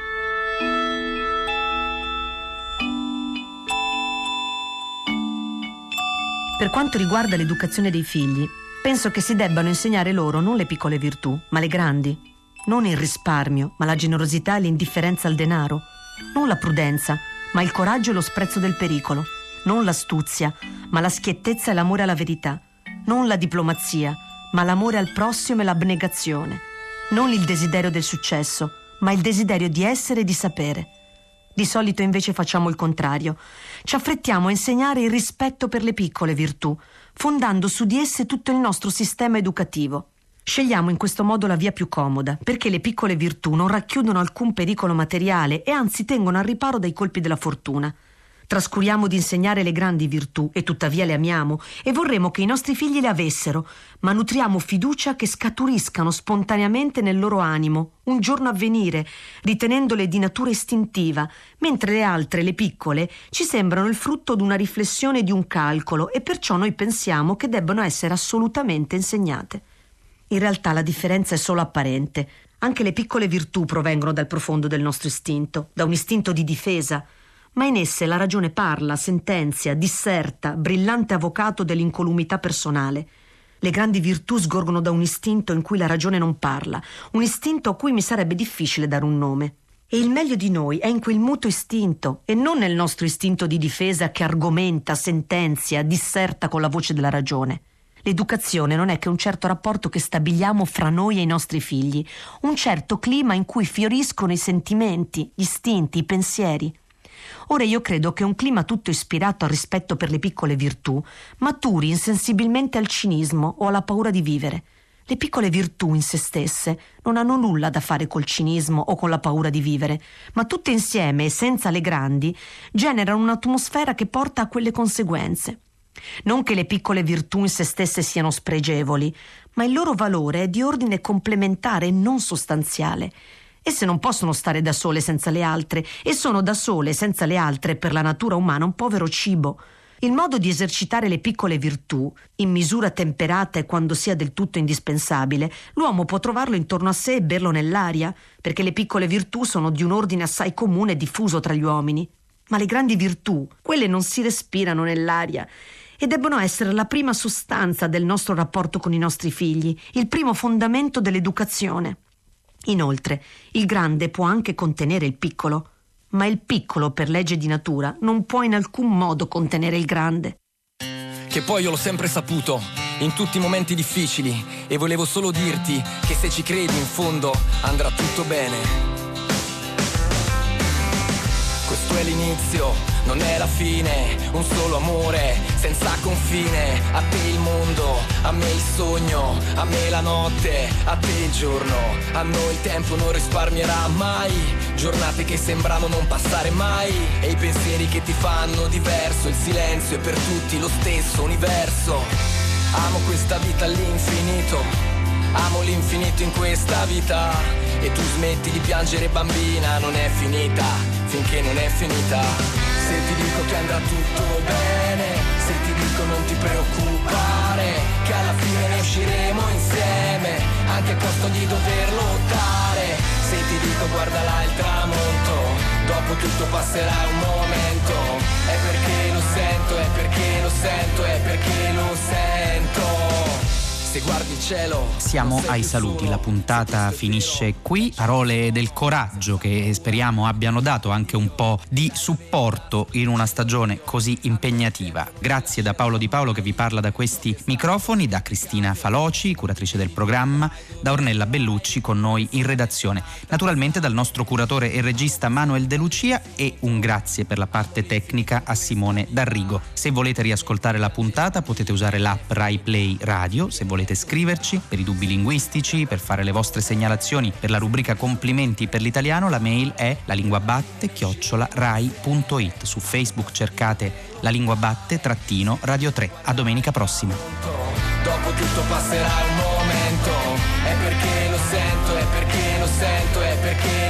Per quanto riguarda l'educazione dei figli, penso che si debbano insegnare loro non le piccole virtù, ma le grandi. Non il risparmio, ma la generosità e l'indifferenza al denaro. Non la prudenza, ma il coraggio e lo sprezzo del pericolo non l'astuzia, ma la schiettezza e l'amore alla verità, non la diplomazia, ma l'amore al prossimo e l'abnegazione, non il desiderio del successo, ma il desiderio di essere e di sapere. Di solito invece facciamo il contrario. Ci affrettiamo a insegnare il rispetto per le piccole virtù, fondando su di esse tutto il nostro sistema educativo. Scegliamo in questo modo la via più comoda, perché le piccole virtù non racchiudono alcun pericolo materiale e anzi tengono al riparo dai colpi della fortuna. Trascuriamo di insegnare le grandi virtù e tuttavia le amiamo e vorremmo che i nostri figli le avessero, ma nutriamo fiducia che scaturiscano spontaneamente nel loro animo, un giorno a venire, ritenendole di natura istintiva, mentre le altre, le piccole, ci sembrano il frutto di una riflessione e di un calcolo e perciò noi pensiamo che debbano essere assolutamente insegnate. In realtà la differenza è solo apparente. Anche le piccole virtù provengono dal profondo del nostro istinto, da un istinto di difesa, ma in esse la ragione parla, sentenzia, disserta, brillante avvocato dell'incolumità personale. Le grandi virtù sgorgono da un istinto in cui la ragione non parla, un istinto a cui mi sarebbe difficile dare un nome. E il meglio di noi è in quel muto istinto e non nel nostro istinto di difesa che argomenta, sentenzia, disserta con la voce della ragione. L'educazione non è che un certo rapporto che stabiliamo fra noi e i nostri figli, un certo clima in cui fioriscono i sentimenti, gli istinti, i pensieri. Ora io credo che un clima tutto ispirato al rispetto per le piccole virtù maturi insensibilmente al cinismo o alla paura di vivere. Le piccole virtù in se stesse non hanno nulla da fare col cinismo o con la paura di vivere, ma tutte insieme e senza le grandi generano un'atmosfera che porta a quelle conseguenze. Non che le piccole virtù in se stesse siano spregevoli, ma il loro valore è di ordine complementare e non sostanziale. Esse non possono stare da sole senza le altre e sono da sole senza le altre per la natura umana un povero cibo. Il modo di esercitare le piccole virtù, in misura temperata e quando sia del tutto indispensabile, l'uomo può trovarlo intorno a sé e berlo nell'aria, perché le piccole virtù sono di un ordine assai comune e diffuso tra gli uomini. Ma le grandi virtù, quelle non si respirano nell'aria e debbono essere la prima sostanza del nostro rapporto con i nostri figli, il primo fondamento dell'educazione. Inoltre, il grande può anche contenere il piccolo, ma il piccolo, per legge di natura, non può in alcun modo contenere il grande. Che poi io l'ho sempre saputo, in tutti i momenti difficili, e volevo solo dirti che se ci credi in fondo andrà tutto bene. Questo è l'inizio non è la fine, un solo amore senza confine, a te il mondo, a me il sogno, a me la notte, a te il giorno, a noi il tempo non risparmierà mai, giornate che sembrano non passare mai e i pensieri che ti fanno diverso, il silenzio è per tutti lo stesso universo, amo questa vita all'infinito. Amo l'infinito in questa vita e tu smetti di piangere bambina, non è finita, finché non è finita. Se ti dico che andrà tutto bene, se ti dico non ti preoccupare, che alla fine ne usciremo insieme, anche a costo di dover lottare. Se ti dico guarda là il tramonto, dopo tutto passerà un momento, è perché lo sento, è perché lo sento, è perché lo sento se guardi il cielo. Siamo ai saluti, la puntata finisce qui. Parole del coraggio che speriamo abbiano dato anche un po' di supporto in una stagione così impegnativa. Grazie da Paolo Di Paolo che vi parla da questi microfoni, da Cristina Faloci, curatrice del programma, da Ornella Bellucci con noi in redazione. Naturalmente dal nostro curatore e regista Manuel De Lucia e un grazie per la parte tecnica a Simone D'Arrigo. Se volete riascoltare la puntata potete usare l'app Rai Play Radio, se volete volete scriverci per i dubbi linguistici, per fare le vostre segnalazioni per la rubrica complimenti per l'italiano, la mail è la linguabatte rai.it. Su Facebook cercate la lingua batte trattino radio 3. A domenica prossima. Dopo tutto passerà un momento, è perché lo sento, è perché lo sento, è perché